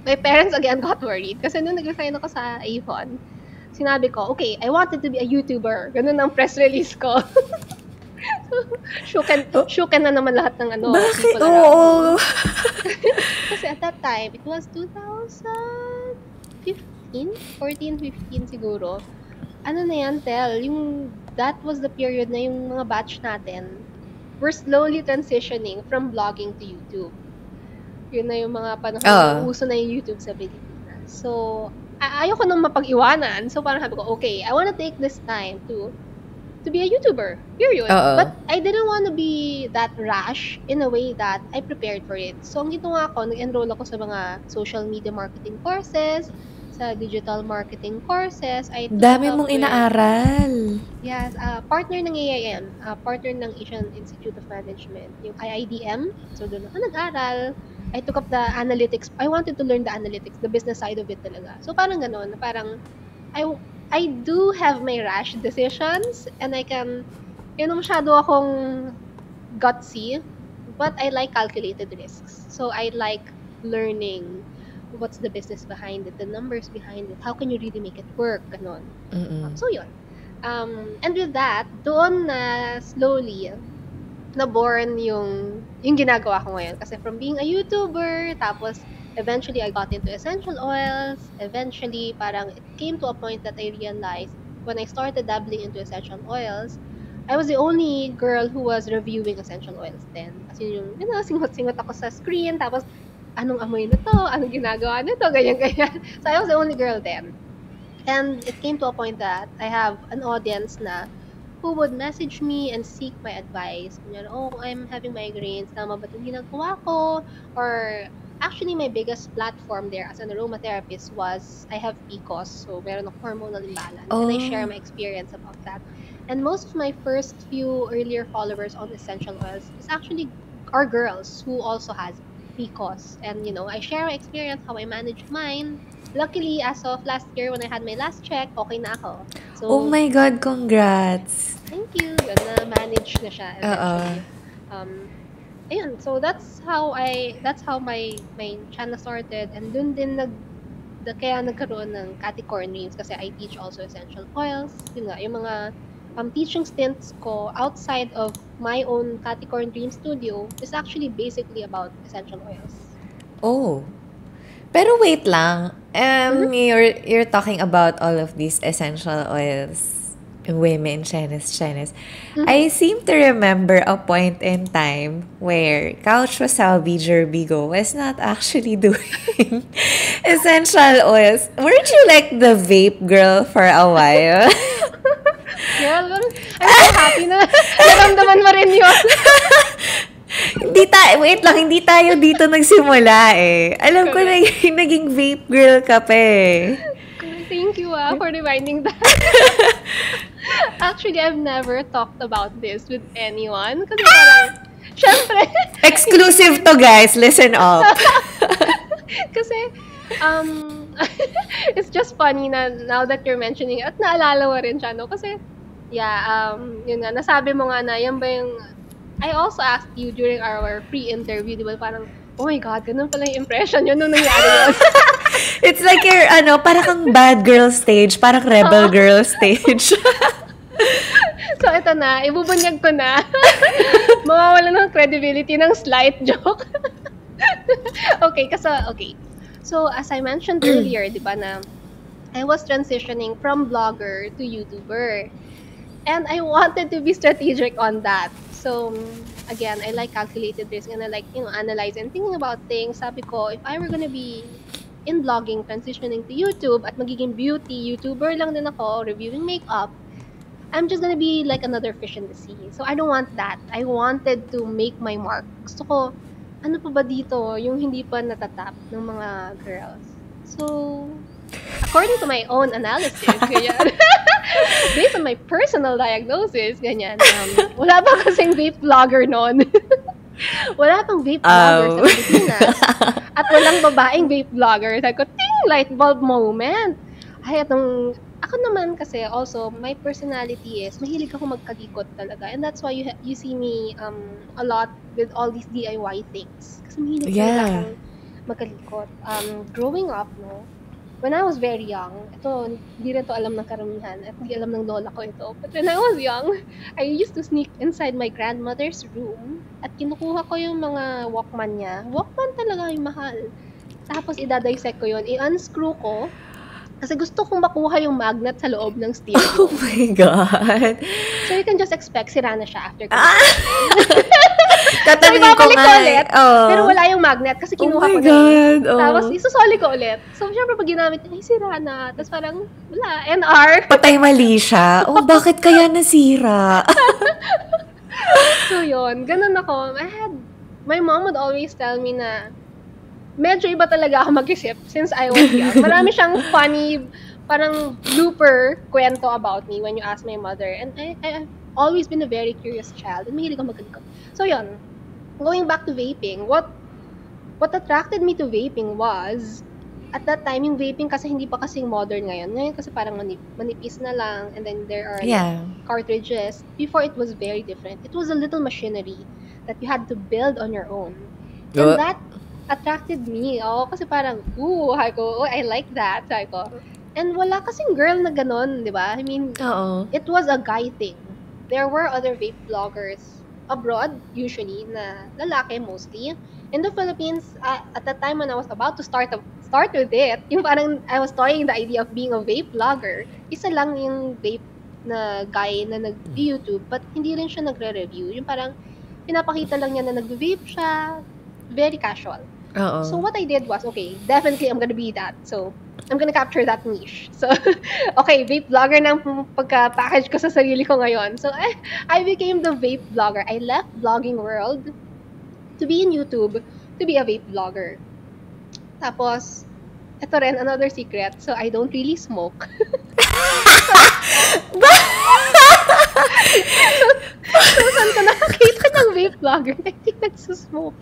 my parents again [LAUGHS] got worried. Kasi nung nag-resign ako sa Avon, sinabi ko, okay, I wanted to be a YouTuber. Ganun ang press release ko. [LAUGHS] Shuken, shuken na naman lahat ng ano. Bakit? Oo. [LAUGHS] Kasi at that time, it was 2015, 14, 15 siguro. Ano na yan, Tel? Yung, that was the period na yung mga batch natin, we're slowly transitioning from blogging to YouTube. Yun na yung mga panahon na uso na yung YouTube sa Pilipinas. So, a- ayoko nang mapag-iwanan. So, parang sabi ko, okay, I wanna take this time to to be a YouTuber. Period. Oo. But I didn't want to be that rash in a way that I prepared for it. So, ang ginawa ko, nag-enroll ako sa mga social media marketing courses, sa digital marketing courses. I took Dami mong with- inaaral. Yes, uh, partner ng AIM, uh, partner ng Asian Institute of Management, yung IIDM. So, doon ako nag-aral. I took up the analytics. I wanted to learn the analytics, the business side of it talaga. So, parang ganun, parang, I, I do have my rash decisions and I can, you know, masyado akong gutsy, but I like calculated risks. So, I like learning what's the business behind it, the numbers behind it, how can you really make it work, ganon. Mm-mm. So, yun. Um, and with that, doon na slowly, na-born yung, yung ginagawa ko ngayon. Kasi from being a YouTuber, tapos eventually I got into essential oils. Eventually, parang it came to a point that I realized when I started dabbling into essential oils, I was the only girl who was reviewing essential oils then. Kasi yung, you know, singot-singot ako sa screen, tapos anong amoy na to, anong ginagawa nito, ganyan-ganyan. So I was the only girl then. And it came to a point that I have an audience na who would message me and seek my advice. Kunyari, oh, I'm having migraines. Tama ba itong ginagawa ko? Or, actually, my biggest platform there as an aromatherapist was I have PCOS. So, meron ako hormonal imbalance. And I Oh. share my experience about that. And most of my first few earlier followers on essential oils is actually are girls who also has PCOS. And, you know, I share my experience, how I manage mine. Luckily, as of last year when I had my last check, okay na ako. So, Oh my God, congrats! thank you. Yun, na-manage na siya eventually. Um, ayun, so that's how I, that's how my, my channel started. And dun din nag, the, kaya nagkaroon ng Caticorn Dreams kasi I teach also essential oils. Yun nga, yung mga um, teaching stints ko outside of my own Caticorn Dream studio is actually basically about essential oils. Oh. Pero wait lang. Um, you're, you're talking about all of these essential oils. Women, Chinese, Chinese. I seem to remember a point in time where Couch Wasabi Jerbigo was not actually [LAUGHS] doing essential oils. Weren't you like the vape girl for a while? [LAUGHS] Girl, I'm so happy na [LAUGHS] naramdaman mo rin yun. hindi tayo, wait lang, hindi tayo dito nagsimula eh. Alam ko na naging vape girl ka pa eh. Thank you ah, for reminding that. [LAUGHS] Actually, I've never talked about this with anyone. Kasi parang, syempre, Exclusive to guys, listen up. [LAUGHS] kasi, um, it's just funny na now that you're mentioning it, at naalala mo rin siya, no? Kasi, yeah, um, yun nga, nasabi mo nga na, yan ba yung, I also asked you during our pre-interview, di ba, parang, oh my God, ganun pala yung impression yun nung nangyari yun. [LAUGHS] It's like your, ano, parang kang bad girl stage, parang rebel girl stage. [LAUGHS] So, ito na. Ibubunyag ko na. [LAUGHS] Mawawala ng credibility ng slight joke. okay, kasi, okay. So, as I mentioned earlier, di ba na, I was transitioning from blogger to YouTuber. And I wanted to be strategic on that. So, again, I like calculated risk and I like, you know, analyze and thinking about things. Sabi ko, if I were gonna be in blogging, transitioning to YouTube, at magiging beauty YouTuber lang din ako, reviewing makeup, I'm just gonna be like another fish in the sea. So I don't want that. I wanted to make my mark. Gusto ko, ano pa ba dito yung hindi pa natatap ng mga girls? So, according to my own analysis, [LAUGHS] ganyan. [LAUGHS] Based on my personal diagnosis, ganyan. Um, wala pa kasing vape vlogger noon. [LAUGHS] wala pang vape vlogger sa Oh. Pilipinas. At walang babaeng vape vlogger. Sabi ko, ting, light bulb moment. Ay, atong, ako naman kasi also, my personality is, mahilig ako magkalikot talaga. And that's why you ha- you see me um a lot with all these DIY things. Kasi mahilig talaga Yeah. akong magkalikot. Um, growing up, no, when I was very young, ito, hindi rin to alam ng karamihan at hindi alam ng lola ko ito. But when I was young, I used to sneak inside my grandmother's room at kinukuha ko yung mga Walkman niya. Walkman talaga yung mahal. Tapos idadissect ko yun, i-unscrew ko kasi gusto kong makuha yung magnet sa loob ng [LAUGHS] stereo. oh my God. So you can just expect sira na siya after [LAUGHS] ko. Ah! so Tatanungin ko ibabalik nga. ko ulit. Oh. Pero wala yung magnet kasi Oh kinuha my ko na. God. Oh. Tapos isusoli ko ulit. So syempre pag ginamit, ay sira na. Tapos parang wala. NR. Patay mali siya. Oh, bakit kaya nasira? [LAUGHS] So yun, ganun ako. I had, my mom would always tell me na medyo iba talaga ako mag-isip since I was young. Marami siyang funny, parang blooper kwento about me when you ask my mother. And I, I, I've always been a very curious child. And mahilig ako magalikot. So yun, going back to vaping, what what attracted me to vaping was, at that time, yung vaping kasi hindi pa kasing modern ngayon. Ngayon kasi parang manip, manipis na lang, and then there are like, yeah. cartridges. Before it was very different. It was a little machinery that you had to build on your own. And that attracted me. Oh, kasi parang, ooh, sabi ko, oh, I like that. Sabi ko. And wala kasing girl na ganon, di ba? I mean, Oo. it was a guy thing. There were other vape bloggers abroad, usually, na lalaki mostly. In the Philippines, uh, at the time when I was about to start start with it, yung parang I was toying the idea of being a vape blogger, isa lang yung vape na guy na nag-YouTube, but hindi rin siya nagre-review. Yung parang pinapakita lang niya na nag-vape siya, very casual. So what I did was, okay, definitely I'm gonna be that. So I'm gonna capture that niche. So, [LAUGHS] okay, vape vlogger na pagka-package ko sa sarili ko ngayon. So, I, I became the vape vlogger. I left vlogging world to be in YouTube, to be a vape vlogger. Tapos, ito rin, another secret. So, I don't really smoke. [LAUGHS] [LAUGHS] so, so, saan ko nakakita ng vape vlogger na hindi nagsusmoke?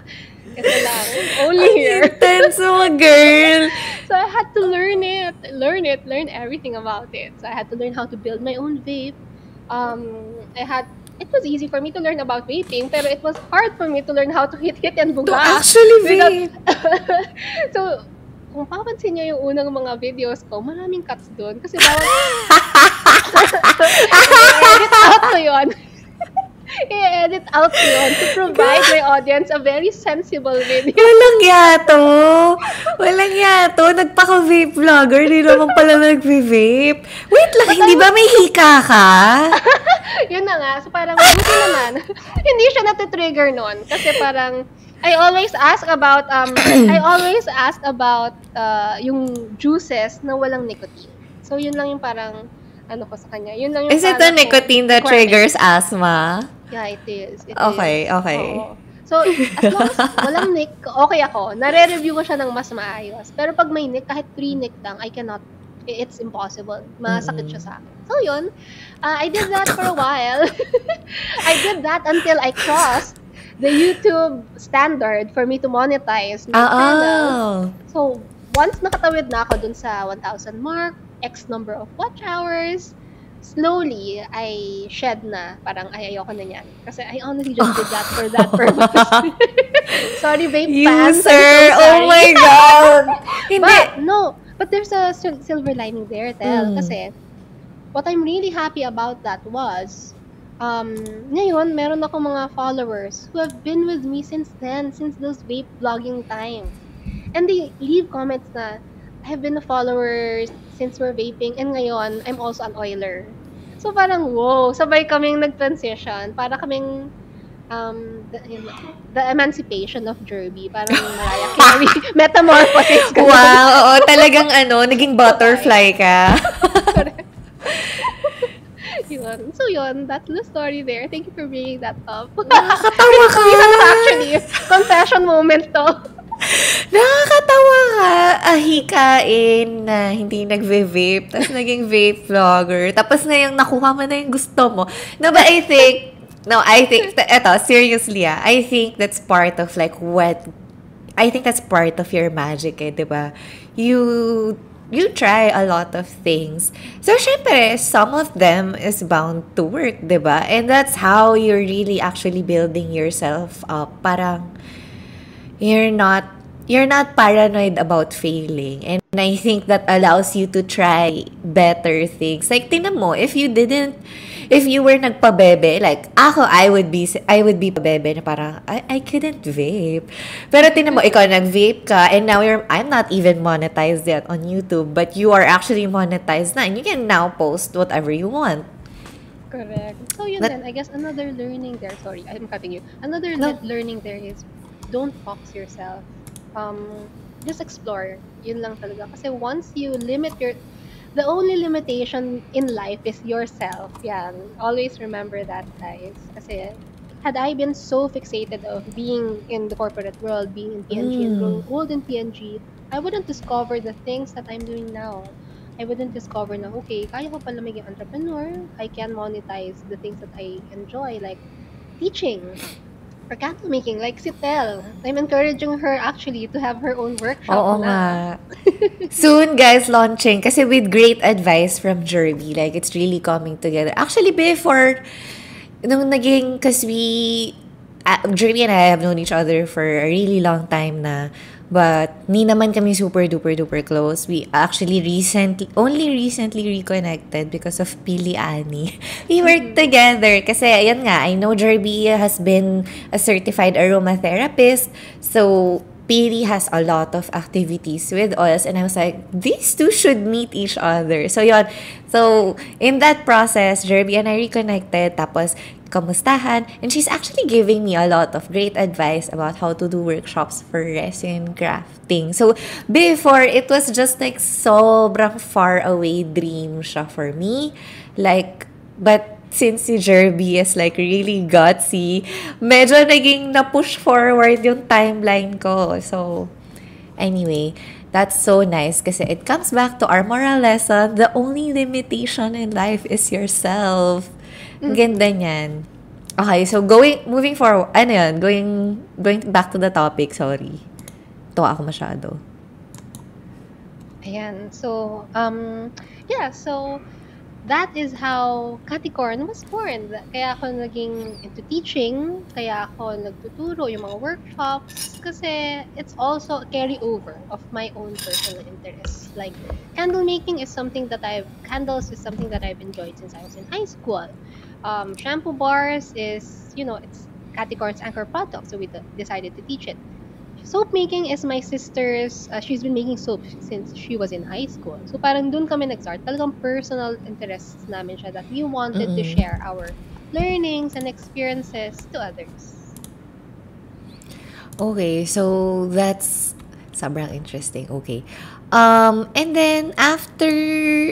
Ito lang. Only here. Intense mo, girl. So I had to learn it, learn it, learn everything about it. So I had to learn how to build my own vape. Um, I had it was easy for me to learn about vaping, pero it was hard for me to learn how to [LAUGHS] hit hit and To bugas. actually Without- vape. [LAUGHS] so, kung papansin niyo yung unang mga videos ko, maraming cuts doon. Kasi bawal... [LAUGHS] [LAUGHS] [LAUGHS] I-edit out ko yun. I-edit out yun to provide my audience a very sensible video. Walang yato. Walang yato. Nagpaka-vape vlogger. Di naman pala nagve-vape. Wait lang, hindi ba may hika ka? [LAUGHS] yun na nga. So parang, buti naman, hindi siya natitrigger nun. Kasi parang, I always ask about, um, [CLEARS THROAT] I always ask about uh, yung juices na walang nicotine. So yun lang yung parang, ano ko sa kanya. Yun lang yung Is it the nicotine that triggers asthma? Yeah, it is. It Okay, is. okay. Oo. So, as long as walang nick, okay ako. Nare-review ko siya ng mas maayos. Pero pag may nick, kahit 3 nick lang, I cannot, it's impossible. Masakit siya sa akin. So, yun. Uh, I did that for a while. [LAUGHS] I did that until I crossed the YouTube standard for me to monetize my Ah, channel. oh. So, once nakatawid na ako dun sa 1,000 mark, X number of watch hours, slowly, I shed na. Parang, ay, ayoko na yan. Kasi I honestly just did that for that [LAUGHS] purpose. [LAUGHS] sorry, vape fans. I'm so User! Oh my God! [LAUGHS] Hindi. But, no. But there's a sil- silver lining there, Tel. Mm. Kasi, what I'm really happy about that was, um, ngayon, meron ako mga followers who have been with me since then, since those vape vlogging times. And they leave comments na, I have been a follower since we're vaping, and ngayon, I'm also an oiler. So parang, wow, sabay kaming nag-transition. Para kaming, um, the, yun, the emancipation of Jerby. Parang [LAUGHS] Mariah Carey. Metamorphosis. ganun. Wow, oo, talagang ano, naging butterfly ka. [LAUGHS] yun. So yun, that's the story there. Thank you for bringing that up. Nakakatawa [LAUGHS] ka. Actually, confession moment to. Nakakatawa ka. Ahikain na hindi nagve-vape, tapos naging vape vlogger. Tapos ngayong nakuha mo na yung gusto mo. No, but I think, no, I think, eto, seriously ah, I think that's part of like what, I think that's part of your magic eh, di ba? You, you try a lot of things. So, syempre, some of them is bound to work, di ba? And that's how you're really actually building yourself up. Parang, you're not you're not paranoid about failing and I think that allows you to try better things like tinan mo if you didn't if you were nagpabebe like ako I would be I would be pabebe na parang I, I couldn't vape pero tinan mo ikaw nag-vape ka and now you're I'm not even monetized yet on YouTube but you are actually monetized na and you can now post whatever you want Correct. So yun But- then, I guess another learning there, sorry, I'm cutting you. Another No. learning there is don't box yourself. Um, just explore. Yun lang talaga. Kasi once you limit your, the only limitation in life is yourself. Yan. Always remember that, guys. Kasi had I been so fixated of being in the corporate world, being in PNG and Mm. growing old in PNG, I wouldn't discover the things that I'm doing now. I wouldn't discover na, okay, kaya ko pala maging entrepreneur. I can monetize the things that I enjoy, like teaching or candle making, like si Tel. I'm encouraging her actually to have her own workshop Oo na. nga. [LAUGHS] Soon, guys, launching. Kasi with great advice from Jerby, like, it's really coming together. Actually, before, nung naging, cause we, uh, Jerby and I have known each other for a really long time na, but ni naman kami super duper duper close. We actually recently, only recently reconnected because of Pili Ani. [LAUGHS] We worked together kasi, ayan nga, I know Jerby has been a certified aromatherapist. So, Pili has a lot of activities with us and I was like, these two should meet each other. So, yon So, in that process, Jerby and I reconnected. Tapos, kamustahan. And she's actually giving me a lot of great advice about how to do workshops for resin crafting. So, before, it was just like sobrang far away dream siya for me. Like, but since si Jerby is like really gutsy, medyo naging na-push forward yung timeline ko. So, anyway, that's so nice kasi it comes back to our moral lesson. The only limitation in life is yourself. Ganda niyan. Okay, so going, moving forward, ano yan, going, going back to the topic, sorry. Tuwa ako masyado. Ayan. So, um, yeah, so that is how Katikorn was born. Kaya ako naging into teaching, kaya ako nagtuturo yung mga workshops, kasi it's also a carryover of my own personal interests. Like, candle making is something that I've, candles is something that I've enjoyed since I was in high school. Um, shampoo bars is, you know, it's Katikorn's anchor product, so we decided to teach it. soap making is my sister's, uh, she's been making soap since she was in high school. So parang dun kami nag-start. Talagang personal interests namin siya that we wanted to Mm-mm. share our learnings and experiences to others. Okay, so that's sobrang interesting. Okay. Um, and then after,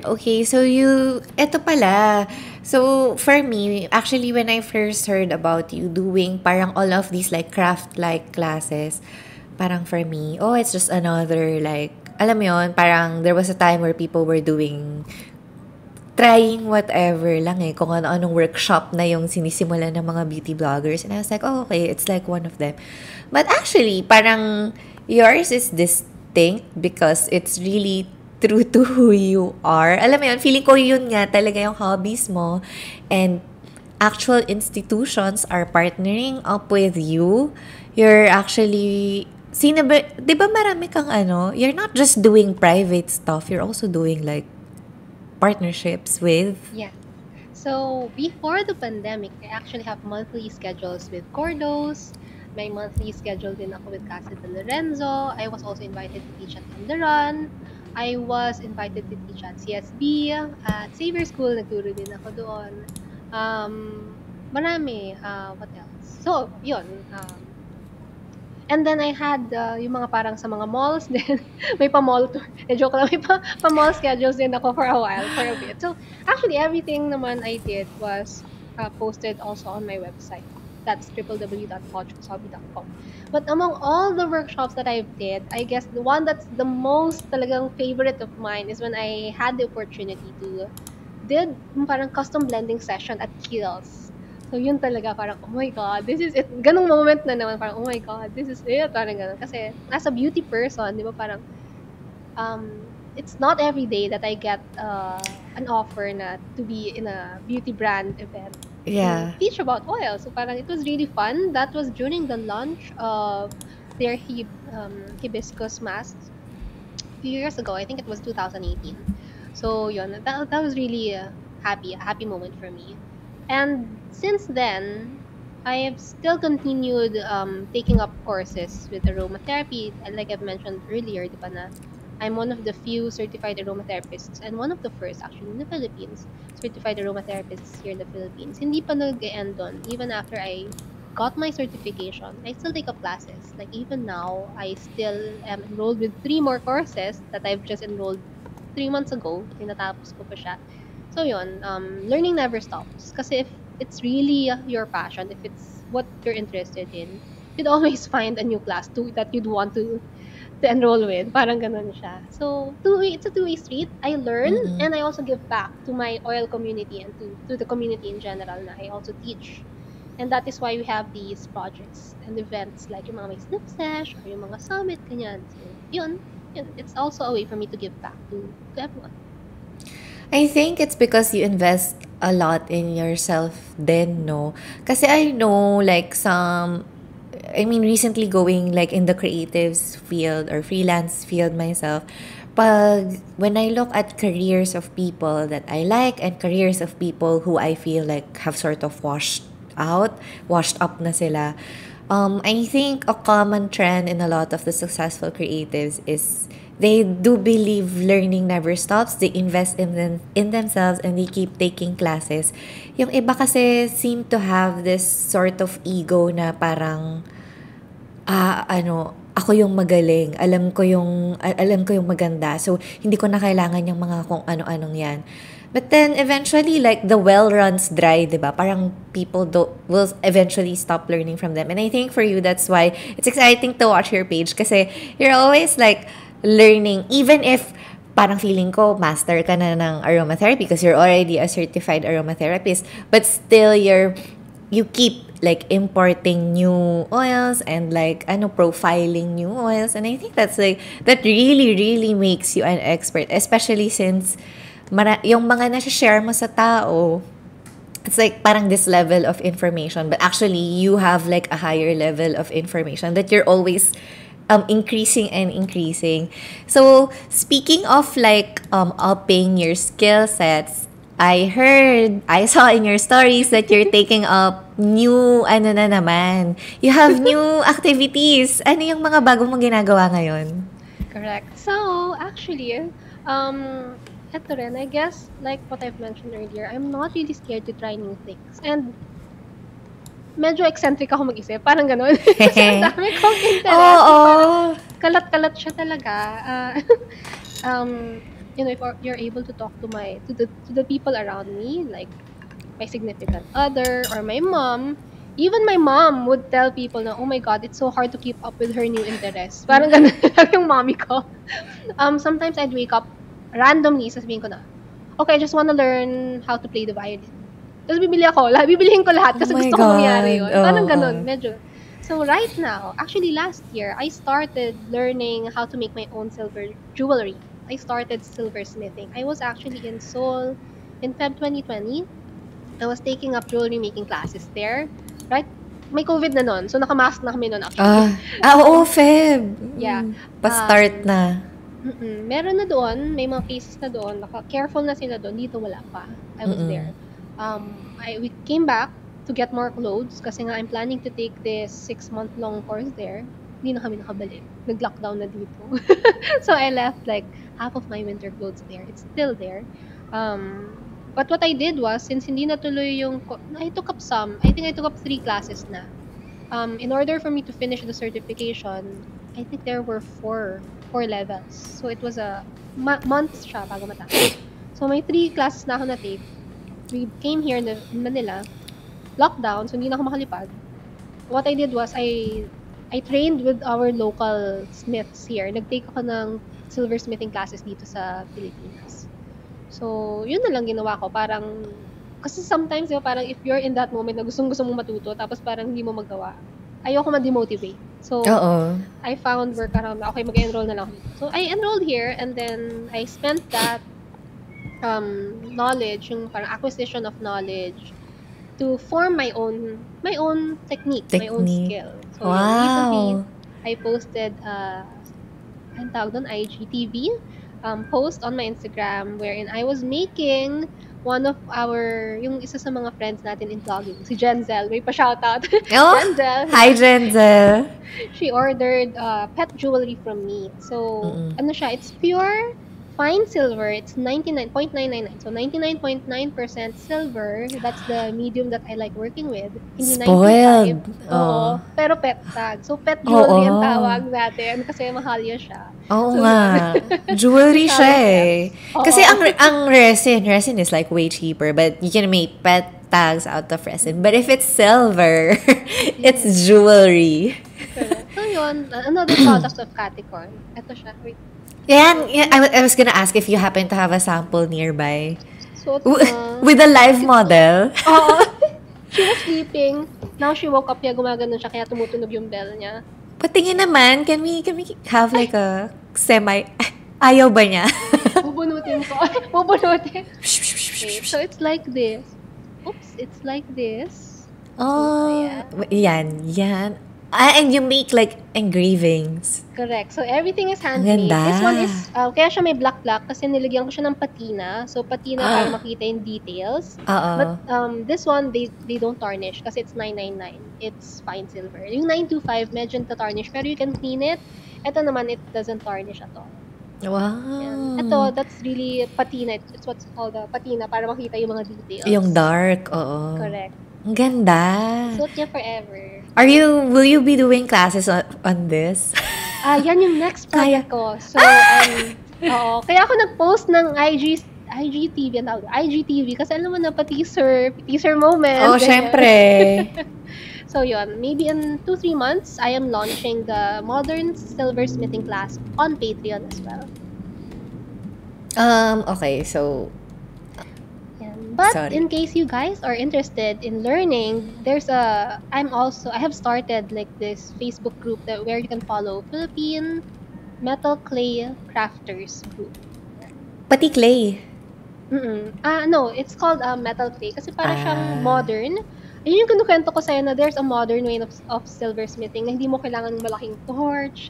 okay, so you, eto pala. So for me, actually when I first heard about you doing parang all of these like craft-like classes, parang for me, oh, it's just another like, alam mo yun, parang there was a time where people were doing trying whatever lang eh, kung ano-anong workshop na yung sinisimulan ng mga beauty bloggers. And I was like, oh, okay, it's like one of them. But actually, parang yours is distinct because it's really true to who you are. Alam mo yun, feeling ko yun nga talaga yung hobbies mo. And actual institutions are partnering up with you. You're actually sino ba, di ba marami kang ano, you're not just doing private stuff, you're also doing like partnerships with Yeah. So before the pandemic, I actually have monthly schedules with Cordos. May monthly schedule din ako with Casa de Lorenzo. I was also invited to teach at Candaran. I was invited to teach at CSB. At Xavier School, nagturo din ako doon. Um, marami. Uh, what else? So, yun. Um, And then I had uh, yung mga parang sa mga malls [LAUGHS] din. may pa-mall tour. [LAUGHS] Eh, joke lang. May pa- pa-mall schedules din ako for a while, for a bit. So, actually, everything naman I did was uh, posted also on my website. That's www.podchoksabi.com. But among all the workshops that I've did, I guess the one that's the most talagang favorite of mine is when I had the opportunity to did parang custom blending session at Kiehl's. So, yun talaga, parang, oh my God, this is it. Ganong moment na naman, parang, oh my God, this is it. Parang ganun. Kasi, as a beauty person, di ba, parang, um, it's not every day that I get uh, an offer na to be in a beauty brand event yeah. teach about oil. So, parang, it was really fun. That was during the launch of their hib, um, hibiscus mask a few years ago. I think it was 2018. So, yun, that, that was really a happy, a happy moment for me. And since then, I have still continued um, taking up courses with aromatherapy. And like I've mentioned earlier, di ba na, I'm one of the few certified aromatherapists and one of the first actually in the Philippines, certified aromatherapists here in the Philippines. Hindi pa nag-end doon. Even after I got my certification, I still take up classes. Like even now, I still am enrolled with three more courses that I've just enrolled three months ago. Tinatapos ko pa siya. So yun, um, learning never stops. Kasi if it's really your passion, if it's what you're interested in, you'd [LAUGHS] always find a new class to, that you'd want to to enroll with. Parang ganun siya. So, two it's a two-way street. I learn Mhm. and I also give back to my oil community and to, to the community in general na I also teach. And that is why we have these projects and events like yung mga may snip sesh or yung mga summit, ganyan. So, yun, yun. It's also a way for me to give back to, to everyone. I think it's because you invest a lot in yourself then, no? Kasi I know like some I mean recently going like in the creatives field or freelance field myself, pag when I look at careers of people that I like and careers of people who I feel like have sort of washed out, washed up na sila, um, I think a common trend in a lot of the successful creatives is they do believe learning never stops. They invest in them, in themselves and they keep taking classes. Yung iba kasi seem to have this sort of ego na parang ah ano, ako yung magaling. Alam ko yung alam ko yung maganda. So hindi ko na kailangan yung mga kung ano-anong 'yan. But then eventually like the well runs dry, 'di ba? Parang people do, will eventually stop learning from them. And I think for you that's why it's exciting to watch your page kasi you're always like learning even if parang feeling ko master ka na ng aromatherapy because you're already a certified aromatherapist but still you're you keep like importing new oils and like ano profiling new oils. And I think that's like that really really makes you an expert especially since mara- yung mga nasa-share mo sa tao it's like parang this level of information. But actually you have like a higher level of information that you're always um increasing and increasing. So speaking of like um upping your skill sets I heard, I saw in your stories that you're taking up new, ano na naman. You have new [LAUGHS] activities. Ano yung mga bago mong ginagawa ngayon? Correct. So, actually, um, eto rin, I guess, like what I've mentioned earlier, I'm not really scared to try new things. And, medyo eccentric ako mag-isip. Parang ganun. [LAUGHS] Kasi ang [LAUGHS] dami kong interest. Oo. Oh, Kalat-kalat siya talaga. Uh, um, you know if you're able to talk to my to the to the people around me like my significant other or my mom even my mom would tell people na oh my god it's so hard to keep up with her new interests [LAUGHS] parang ganun [LAUGHS] lang yung mommy ko. [LAUGHS] Um sometimes I'd wake up randomly sasabihin ko na okay I just wanna learn how to play the violin. Tapos bibili ako lahat bibilihin ko lahat kasi Oh gusto ko mangyari yun. God. parang Oo. ganun medyo. So right now actually last year I started learning how to make my own silver jewelry I started silversmithing. I was actually in Seoul in Feb 2020. I was taking up jewelry making classes there. Right? May COVID na nun. So, nakamask na kami nun actually. Ah, ah oo, Feb. Yeah. Pa-start Um, na. Mm-mm. Meron na doon. May mga cases na doon. Naka, careful na sila doon. Dito wala pa. I was Mm-mm. there. Um, I, we came back to get more clothes kasi nga I'm planning to take this six-month-long course there. Hindi na kami nakabalik. Nag-lockdown na dito. [LAUGHS] so, I left like half of my winter clothes there. It's still there. Um, but what I did was, since hindi natuloy yung, I took up some. I think I took up three classes na. Um, in order for me to finish the certification, I think there were four four levels. So it was a ma- months siya bago matapos. So may three classes na ako na take. We came here in, the, in Manila, lockdown, so hindi na ako makalipad. What I did was I I trained with our local smiths here. Nag-take ako ng silversmithing classes dito sa Pilipinas. So, yun na lang ginawa ko. Parang, kasi sometimes, di ba, parang if you're in that moment na gustong gusto mong matuto, tapos parang hindi mo magawa, ayoko ma-demotivate. So, Oo. I found work around, okay, mag-enroll na lang. So, I enrolled here and then I spent that um, knowledge, yung parang acquisition of knowledge to form my own my own technique, my own Technique. skill. So, yun, recently, Wow. I posted uh, ang tawag doon, IGTV um, post on my Instagram wherein I was making one of our, yung isa sa mga friends natin in vlogging, si Jenzel. May pa-shoutout. [LAUGHS] Oh, Jenzel. hi, Jenzel. She ordered uh, pet jewelry from me. So, Mm-mm. ano siya, it's pure fine silver. It's 99.999. So, 99.9% silver. That's the medium that I like working with. Hindi 95. Spoiled. Oo. Oo. Pero pet tag. So, pet jewelry ang Oo. tawag natin kasi mahal yun siya. Oo So, nga. [LAUGHS] Jewelry siya eh. Oo. Kasi ang, ang resin, resin is like way cheaper, but you can make pet tags out of resin. But if it's silver, [LAUGHS] it's jewelry. Correct. So, yun. Another product of Capricorn. Ito siya. Wait. Yan, yan. I, I was gonna ask if you happen to have a sample nearby. So, With a live model. [LAUGHS] Oo. [LAUGHS] she was sleeping. Now she woke up kaya gumagano siya kaya tumutunog yung bell niya. Patingin naman, can we, can we have like a semi... [LAUGHS] Ayaw ba niya? Bubunutin ko. Bubunutin. Okay, so it's like this. Oops, it's like this. oh, yan, yan. Ah, and you make like engravings. Correct. So everything is handmade. ganda. This one is, uh, kaya siya may black-black kasi nilagyan ko siya ng patina. So patina Ah. para makita yung details. Oo. But um, this one, they they don't tarnish kasi it's 999. It's fine silver. Yung 925, medyo tarnish pero you can clean it. Ito naman, it doesn't tarnish at all. wow. Yan. Ito, that's really patina. It's what's called a patina para makita yung mga details. Yung dark, oo. Correct. Ang ganda. Suot niya forever. Are you, will you be doing classes on, on this? Ah, yan yung next Kaya- project ko. So, um, oo. Kaya ako nag-post ng IG, IGTV, ang tawag, IGTV, kasi alam mo na, pa-teaser, teaser moment. oh, ganyan. syempre. [LAUGHS] So, yun. Maybe in 2-3 months, I am launching the Modern Silversmithing class on Patreon as well. Um, okay, so. But Sorry. in case you guys are interested in learning, there's a I'm also I have started like this Facebook group that where you can follow Philippine metal clay crafters group. Pati clay. Mm-mm. Ah, no, it's called uh, metal clay kasi para Ah. siyang modern. Ayun yung kinukwento ko sa'yo na there's a modern way of, of silversmithing na hindi mo kailangan ng malaking torch.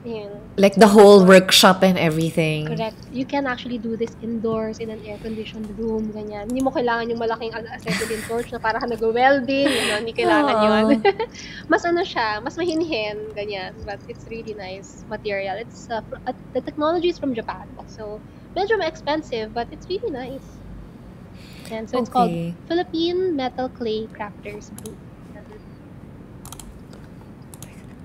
Ayun. Like the whole workshop and everything. Correct. You can actually do this indoors in an air-conditioned room, ganyan. Hindi mo kailangan yung malaking ano, acetylene torch na para ka nag-welding, ano, hindi kailangan Oo. yun. [LAUGHS] mas ano siya, mas mahinhin, ganyan. But it's really nice material. It's, uh, fr- uh, the technology is from Japan. So, medyo expensive, but it's really nice. And so it's called Okay. Philippine Metal Clay Crafters Group.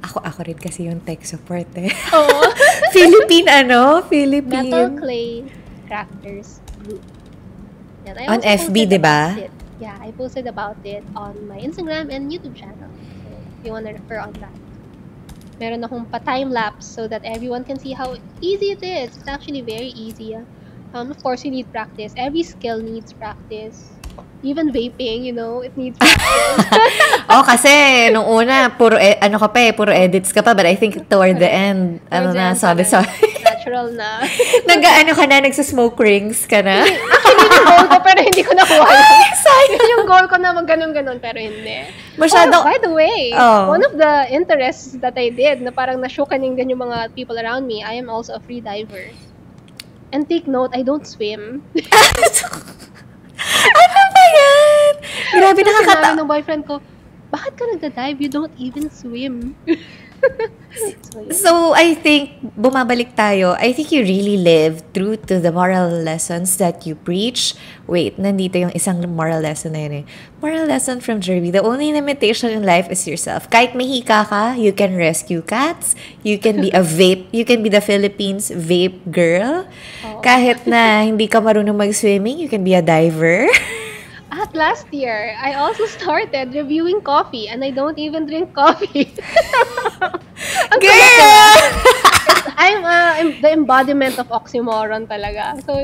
Ako, ako rin kasi yung tech support eh. Oo. [LAUGHS] Philippine ano? Metal Philippine. Clay Crafters Group. Yan. I On FB, di ba? Yeah, I posted about it on my Instagram and YouTube channel. So, if you wanna refer on that. Meron akong pa-time lapse so that everyone can see how easy it is. It's actually very easy. Um, of course, you need practice. Every skill needs practice. Even vaping, you know, it needs [LAUGHS] oh, kasi nung una, puro, e- ano ka pa eh, puro edits ka pa. But I think toward the end, ano Towards na, sabi sabi. Natural na. [LAUGHS] Nag-ano ka na, nagsasmoke rings ka na. Actually, yun yung goal ko, pero hindi ko nakuha. [LAUGHS] yun. Sayang. Yun yung goal ko na mag ganun-ganun, pero hindi. Masyado, Oh, by the way, Oh. one of the interests that I did na parang nashukaning din yung mga people around me, I am also a free diver. And take note, I don't swim. ano? Grabe, So, nakakata... sinabi ng boyfriend ko, bakit ka nagda-dive? You don't even swim. so, [LAUGHS] yun. So, I think, bumabalik tayo, I think you really live true to the moral lessons that you preach. Wait, nandito yung isang moral lesson na yun eh. Moral lesson from Jerby, the only limitation in life is yourself. Kahit may hika ka, you can rescue cats, you can be a [LAUGHS] vape, you can be the Philippines vape girl. Oo. Kahit na hindi ka marunong mag-swimming, you can be a diver. [LAUGHS] At last year, I also [LAUGHS] started reviewing coffee and I don't even drink coffee. [LAUGHS] Ang Girl! I'm, uh, I'm the embodiment of oxymoron talaga. So,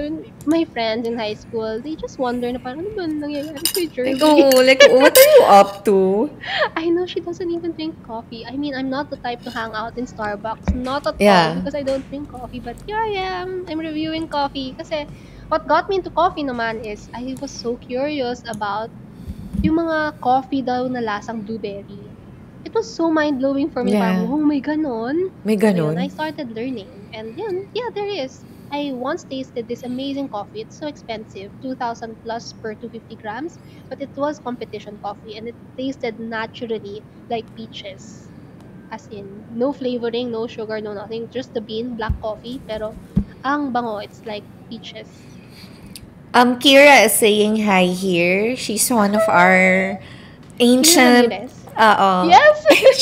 my friends in high school, they just wonder na parang, ano ba nangyayari kay Jersey? like, oh, like, what are you up to? [LAUGHS] I know she doesn't even drink coffee. I mean, I'm not the type to hang out in Starbucks. Not at Yeah. all because I don't drink coffee. But here I am. I'm reviewing coffee. Kasi what got me into coffee naman is I was so curious about yung mga coffee daw na lasang blueberry. It was so mind-blowing for me. Yeah. Parang, oh, may ganon. May So, ganun. yun, I started learning. And yun, yeah, there is. I once tasted this amazing coffee. It's so expensive, 2,000 plus per 250 grams. But it was competition coffee and it tasted naturally like peaches. As in, no flavoring, no sugar, no nothing. Just the bean, black coffee. Pero ang bango, it's like peaches. Um, Kira is saying hi here. She's one of our ancient, uh, Yes!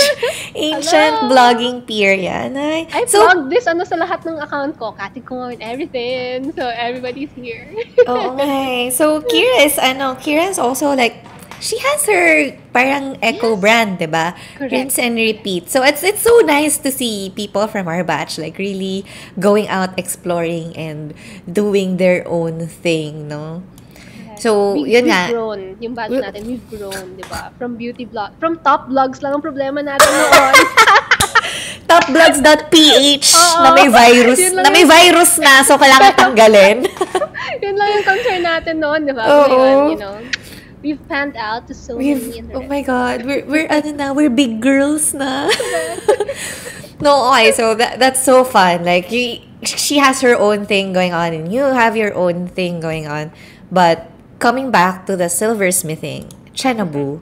[LAUGHS] ancient Hello. blogging peer yan. Ay, I so, plugged this ano sa lahat ng account ko. Katicorn, everything. So everybody's here. oo nga eh. So, Kira is, ano, Kira is also like, she has her parang eco Yes. brand, di ba? Rinse and repeat. So, it's it's so nice to see people from our batch like really going out exploring and doing their own thing, no? So, we, yun we've nga. grown. Yung We- natin, we've grown, di ba? From beauty blog, from top blogs lang ang problema natin noon. [LAUGHS] topblogs.ph Oo. na may virus, na may yung- virus na, so kailangan tanggalin. [LAUGHS] Yun lang yung concern natin noon, di ba? Oo. Ngayon, you know, we've panned out to so We've, many oh my God, we're, we're, [LAUGHS] ano na, we're big girls na. [LAUGHS] no, okay, so that, that's so fun. Like, you, she has her own thing going on, and you have your own thing going on. But, coming back to the silversmithing, Chenabu,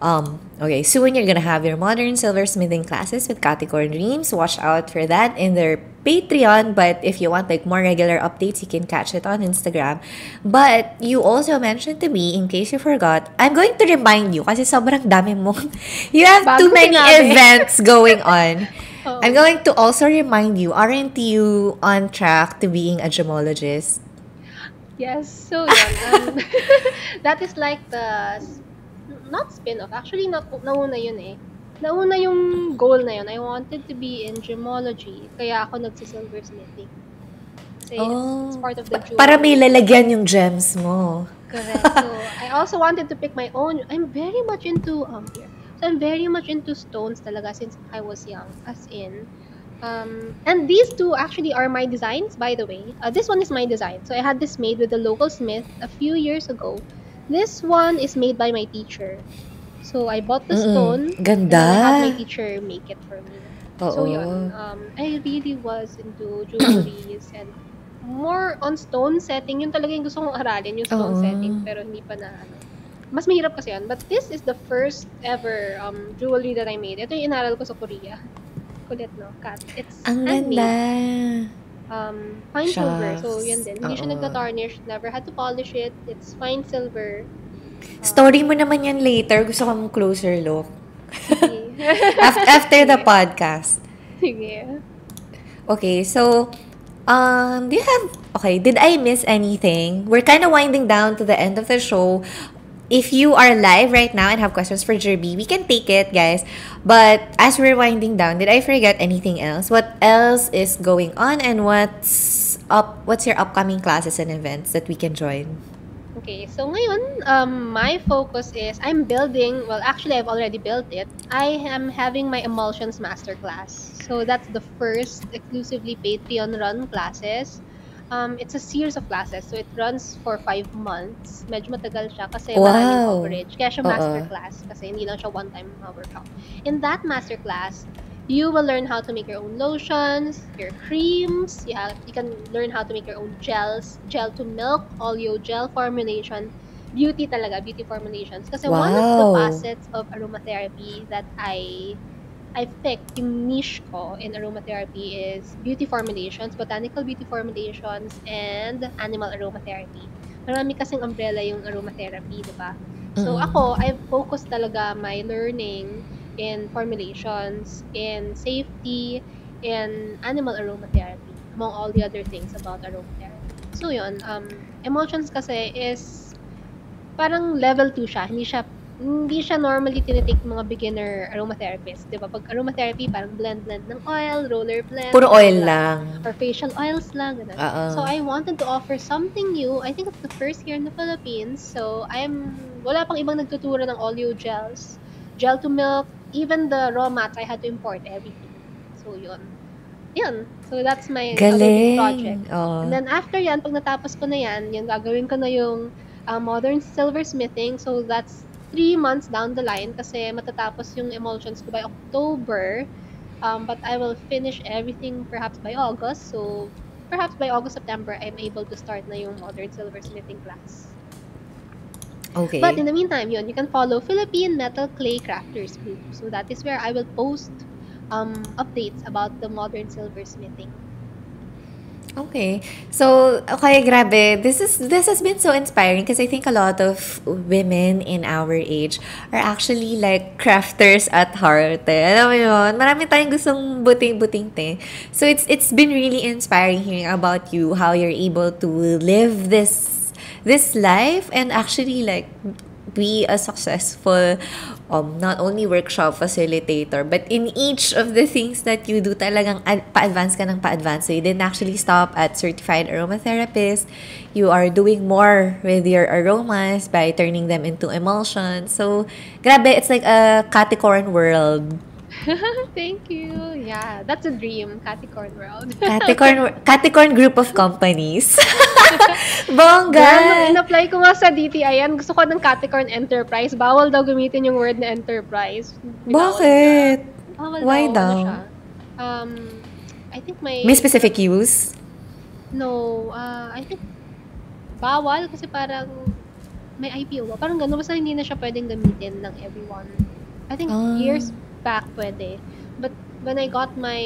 um, okay, soon you're gonna have your modern silversmithing classes with Katicorn Dreams. Watch out for that in their Patreon. But if you want like more regular updates, you can catch it on Instagram. But you also mentioned to me, in case you forgot, I'm going to remind you kasi sobrang dami mo. [LAUGHS] You have Bago too many sinabi. [LAUGHS] events going on. Oo. I'm going to also remind you, aren't you on track to being a gemologist? Yes, so yun. [LAUGHS] Um, that is like the, not spin-off, actually not, nauna yun eh. Nauna yung goal na yun. I wanted to be in gemology, kaya ako nagsisilversmithing. Kasi Oh. it's part of the jewelry. para may lalagyan yung gems mo. Correct. So I also wanted to pick my own. I'm very much into um here. So I'm very much into stones talaga since I was young. As in, um, and these two actually are my designs, by the way. Uh, this one is my design. So I had this made with a local smith a few years ago. This one is made by my teacher. So I bought the Mm-mm. stone and I had my Ganda. teacher make it for me. Oo. So yun, um, I really was into jewelries and more on stone setting. Yun talaga yung gusto kong aralin, yung stone Oo. setting. Pero hindi pa na ano. Mas mahirap kasi yun. But this is the first ever um, jewelry that I made. Ito yung inaral ko sa Korea. Kulit, no? Cat. It's Ang handmade. ganda. Um, fine silver. So, Shucks. yun din. Hindi siya Oo. nagta-tarnish. Never had to polish it. It's fine silver. Story mo naman yan later. Gusto ko mong closer look. Sige. [LAUGHS] Af- After the podcast. Sige. Okay, so, um, do you have, okay, did I miss anything? We're kind of winding down to the end of the show. If you are live right now and have questions for Jerby, we can take it, guys. But as we're winding down, did I forget anything else? What else is going on and what's up? What's your upcoming classes and events that we can join? Okay, so ngayon, um, my focus is I'm building, well, actually, I've already built it. I am having my emulsions masterclass. So that's the first exclusively Patreon run classes. Um, it's a series of classes. So it runs for five months. Medyo matagal siya kasi maraming Wow. coverage. Kaya siya masterclass kasi hindi lang siya one-time workout. In that masterclass, you will learn how to make your own lotions, your creams. You, have, you can learn how to make your own gels, gel to milk, oleo gel formulation. Beauty talaga, beauty formulations. Kasi one of the Wow. facets of aromatherapy that I I picked, yung niche ko in aromatherapy is beauty formulations, botanical beauty formulations, and animal aromatherapy. Marami kasing umbrella yung aromatherapy, di ba? So Mm-mm. ako, I've focused talaga my learning in formulations, in safety, in animal aromatherapy, among all the other things about aromatherapy. So yun, um, emulsions kasi is parang level 2 siya. Hindi siya hindi siya normally tinitake mga beginner aromatherapist. Di ba? Pag aromatherapy, parang blend-blend ng oil, roller blend. Puro oil ganun lang. Or facial oils lang. Ganun. Oo. So I wanted to offer something new. I think it's the first here in the Philippines. So I'm wala pang ibang nagtuturo ng oleo gels, gel to milk, even the raw mats I had to import everything. So yun. Yun. So that's my Galing. project. Oo. And then after yan, pag natapos ko na yan, yung gagawin ko na yung uh, modern silversmithing. So that's three months down the line kasi matatapos yung emulsions ko by October. Um, but I will finish everything perhaps by August. So perhaps by August, September, I'm able to start na yung modern silversmithing class. Okay. But in the meantime, yun, you can follow Philippine Metal Clay Crafters Group. So that is where I will post um, updates about the modern silversmithing. Okay. So, okay, grabe. This is this has been so inspiring because I think a lot of women in our age are actually like crafters at heart. Eh. Alam mo yun? Marami tayong gustong buting-buting te. So, it's it's been really inspiring hearing about you, how you're able to live this this life and actually like be a successful um, not only workshop facilitator but in each of the things that you do talagang ad- pa-advance ka ng pa-advance. So you didn't actually stop at certified aromatherapist. You are doing more with your aromas by turning them into emulsions. So grabe it's like a Capricorn world [LAUGHS] Thank you. Yeah, that's a dream, Capricorn World. Capricorn [LAUGHS] Capricorn group of companies Girl, [LAUGHS] bongga nung in-apply ko nga sa DTI yan, gusto ko ng Capricorn Enterprise. Bawal daw gamitin yung word na enterprise. Bawal bakit. Bawal Why daw? daw? Ano siya? Um, I think may... may specific use No, uh, I think bawal kasi parang may IPO? Parang gano'n. Basta hindi na siya pwedeng gamitin ng everyone. I think Ah. years back pwede. But when I got my,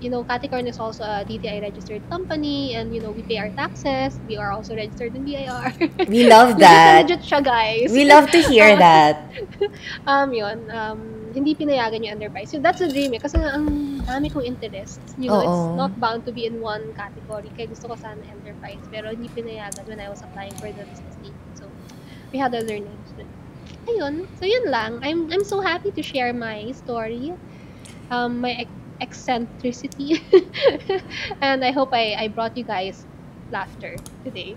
you know, Capricorn is also a DTI registered company and, you know, we pay our taxes. We are also registered in BIR. we love [LAUGHS] that legit siya, guys. We love to hear [LAUGHS] that. [LAUGHS] um, yun. Um, hindi pinayagan yung enterprise. So, that's a dream eh. Kasi ang dami kong interests. You know, Oo. it's not bound to be in one category. Kaya gusto ko sana enterprise. Pero hindi pinayagan when I was applying for the business team. So, we had other names. Ayun. So, yun lang. I'm, I'm so happy to share my story. Um, my ec- eccentricity. [LAUGHS] and I hope I, I brought you guys laughter today.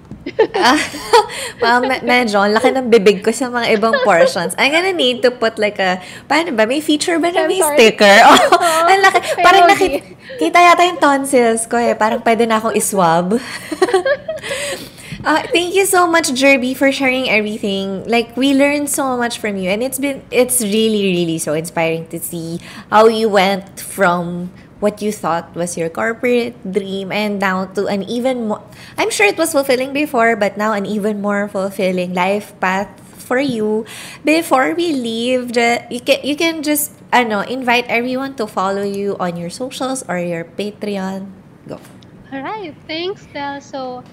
Ah, [LAUGHS] well, me- medyo, ang laki ng bibig ko sa mga ibang portions. I'm gonna need to put like a, paano ba, may feature ba na may sticker? [LAUGHS] Oh, ang laki. Parang nakita, kita yata yung tonsils ko eh. Parang pwede na akong iswab. Uh, thank you so much, Jerby, for sharing everything. Like we learned so much from you, and it's been it's really really so inspiring to see how you went from what you thought was your corporate dream and now to an even more. I'm sure it was fulfilling before, but now an even more fulfilling life path for you. Before we leave, ju- you can you can just I know invite everyone to follow you on your socials or your Patreon. Go. All right, thanks, Del. So,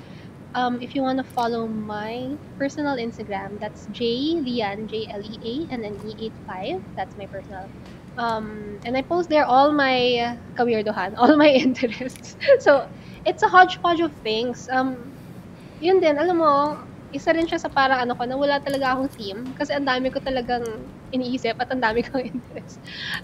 um, if you want to follow my personal Instagram, that's J Lian J L E A and then E eight five. That's my personal. Um, and I post there all my kawirdohan, all my [LAUGHS] interests. so, it's a hodgepodge of things. Um, yun din, alam mo, isa rin siya sa parang ano ko, na wala talaga akong theme. Kasi ang dami ko talagang iniisip at ang dami [LAUGHS] kong interest.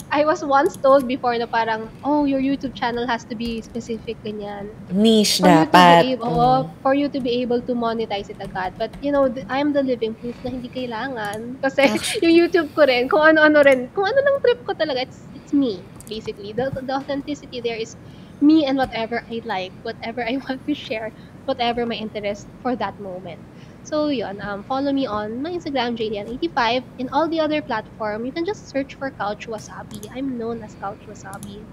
I was once told before na parang, oh, your YouTube channel has to be specific, ganyan. Niche For you, to dapat. be able, Mm. oo, for you to be able to monetize it agad. But, you know, I'm the living proof na hindi kailangan. [LAUGHS] Kasi [LAUGHS] yung YouTube ko rin, kung ano-ano rin, kung ano lang trip ko talaga, it's, it's me, basically. The, the authenticity there is me and whatever I like, whatever I want to share, whatever my interest for that moment. So yun, um, follow me on my Instagram, JDN85. In all the other platform, you can just search for Couch Wasabi. I'm known as Couch Wasabi.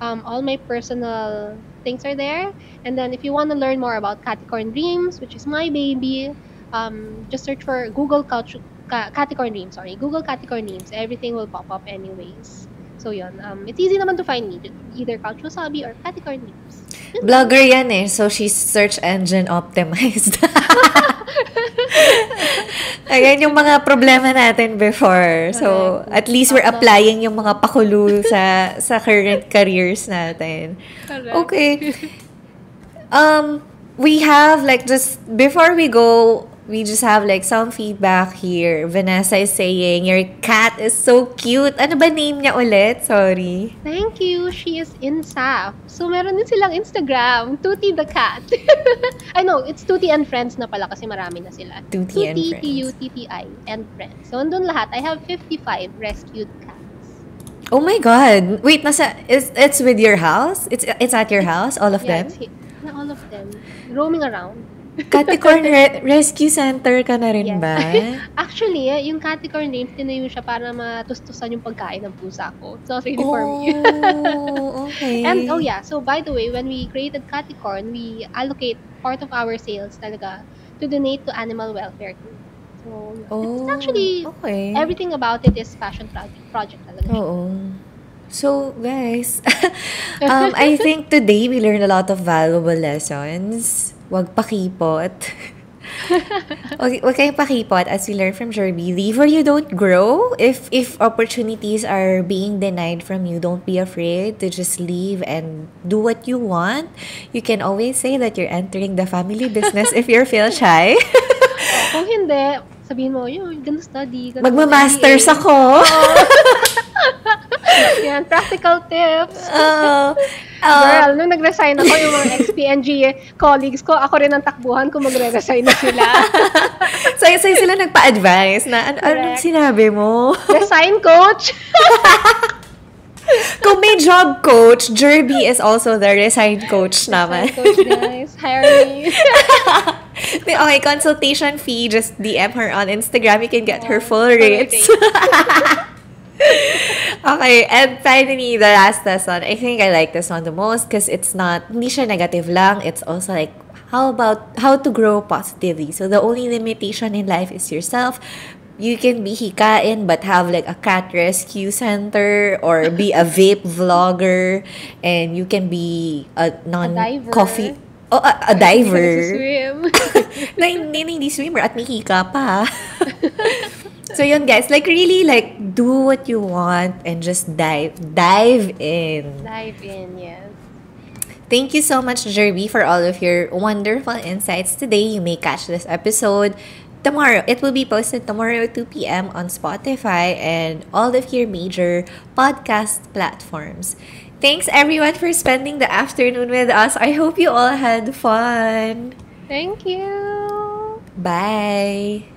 Um, all my personal things are there. And then if you want to learn more about Caticorn Dreams, which is my baby, um, just search for Google Couch Ca- Caticorn Dreams. Sorry, Google Caticorn Dreams. Everything will pop up anyways. So yun, um, it's easy naman to find me. Either Couch Wasabi or Caticorn Dreams. Blogger yan eh. So, she's search engine optimized. [LAUGHS] Ayan yung mga problema natin before. So, at least we're applying yung mga pakulu sa sa current careers natin. Okay. Um, we have like just before we go, we just have like some feedback here. Vanessa is saying your cat is so cute. Ano ba name niya ulit? Sorry. Thank you. She is in SAF. So, meron din silang Instagram. Tuti the Cat. [LAUGHS] I know, it's Tuti and Friends na pala kasi marami na sila. Tuti and Friends. T-U-T-T-I, and Friends. So, andun lahat. I have 55 rescued cats. Oh my god. Wait, nasa is it's with your house? It's it's at your house all of Yeah, them? it's all of them. Roaming around. Caticorn Re- Rescue Center ka na rin Yes. ba? [LAUGHS] Actually, eh, yung Caticorn names, tinayo siya para matustusan yung pagkain ng pusa ko. It's not really for me. Oh, okay. [LAUGHS] And oh yeah, so by the way, when we created Caticorn, we allocate part of our sales talaga to donate to animal welfare too. So Oh, it's actually okay. everything about it is passion project project talaga. Oo. So, guys, [LAUGHS] um, I think today we learned a lot of valuable lessons. Huwag pakipot. [LAUGHS] Huwag, huwag kayong pakipot as we learn from Jerby. Leave or you don't grow. If if opportunities are being denied from you, don't be afraid to just leave and do what you want. You can always say that you're entering the family business if you feel shy. [LAUGHS] Kung hindi, sabihin mo, yun, gonna study. Gonna Magma-masters MBA." ako. [LAUGHS] Yan, practical tips. Oh, [LAUGHS] oh. Girl, nung nag-resign ako, yung mga XPNG colleagues ko, ako rin ang takbuhan kung magre-resign na sila. [LAUGHS] so, so sila nagpa-advise na, an- anong sinabi mo? Resign, coach! [LAUGHS] Kung may job coach, Jerby is also the resign coach naman. Resign, coach, guys. Hire me. May- okay, consultation fee, just DM her on Instagram. You can get her full Full rates. [LAUGHS] okay, and finally, the last lesson. I think I like this one the most because it's not, hindi siya negative lang. It's also like, how about, how to grow positively. So, the only limitation in life is yourself. You can be hikain but have like a cat rescue center or be a vape vlogger and you can be a non-coffee... Oh, a, a diver. Swim. [LAUGHS] na hindi, hindi swimmer at may hika pa. [LAUGHS] so yun guys, like really like do what you want and just dive dive in. Dive in, yes. Thank you so much Jerby for all of your wonderful insights today. You may catch this episode tomorrow. It will be posted tomorrow 2 p.m. on Spotify and all of your major podcast platforms. thanks everyone for spending the afternoon with us. I hope you all had fun. Thank you. Bye.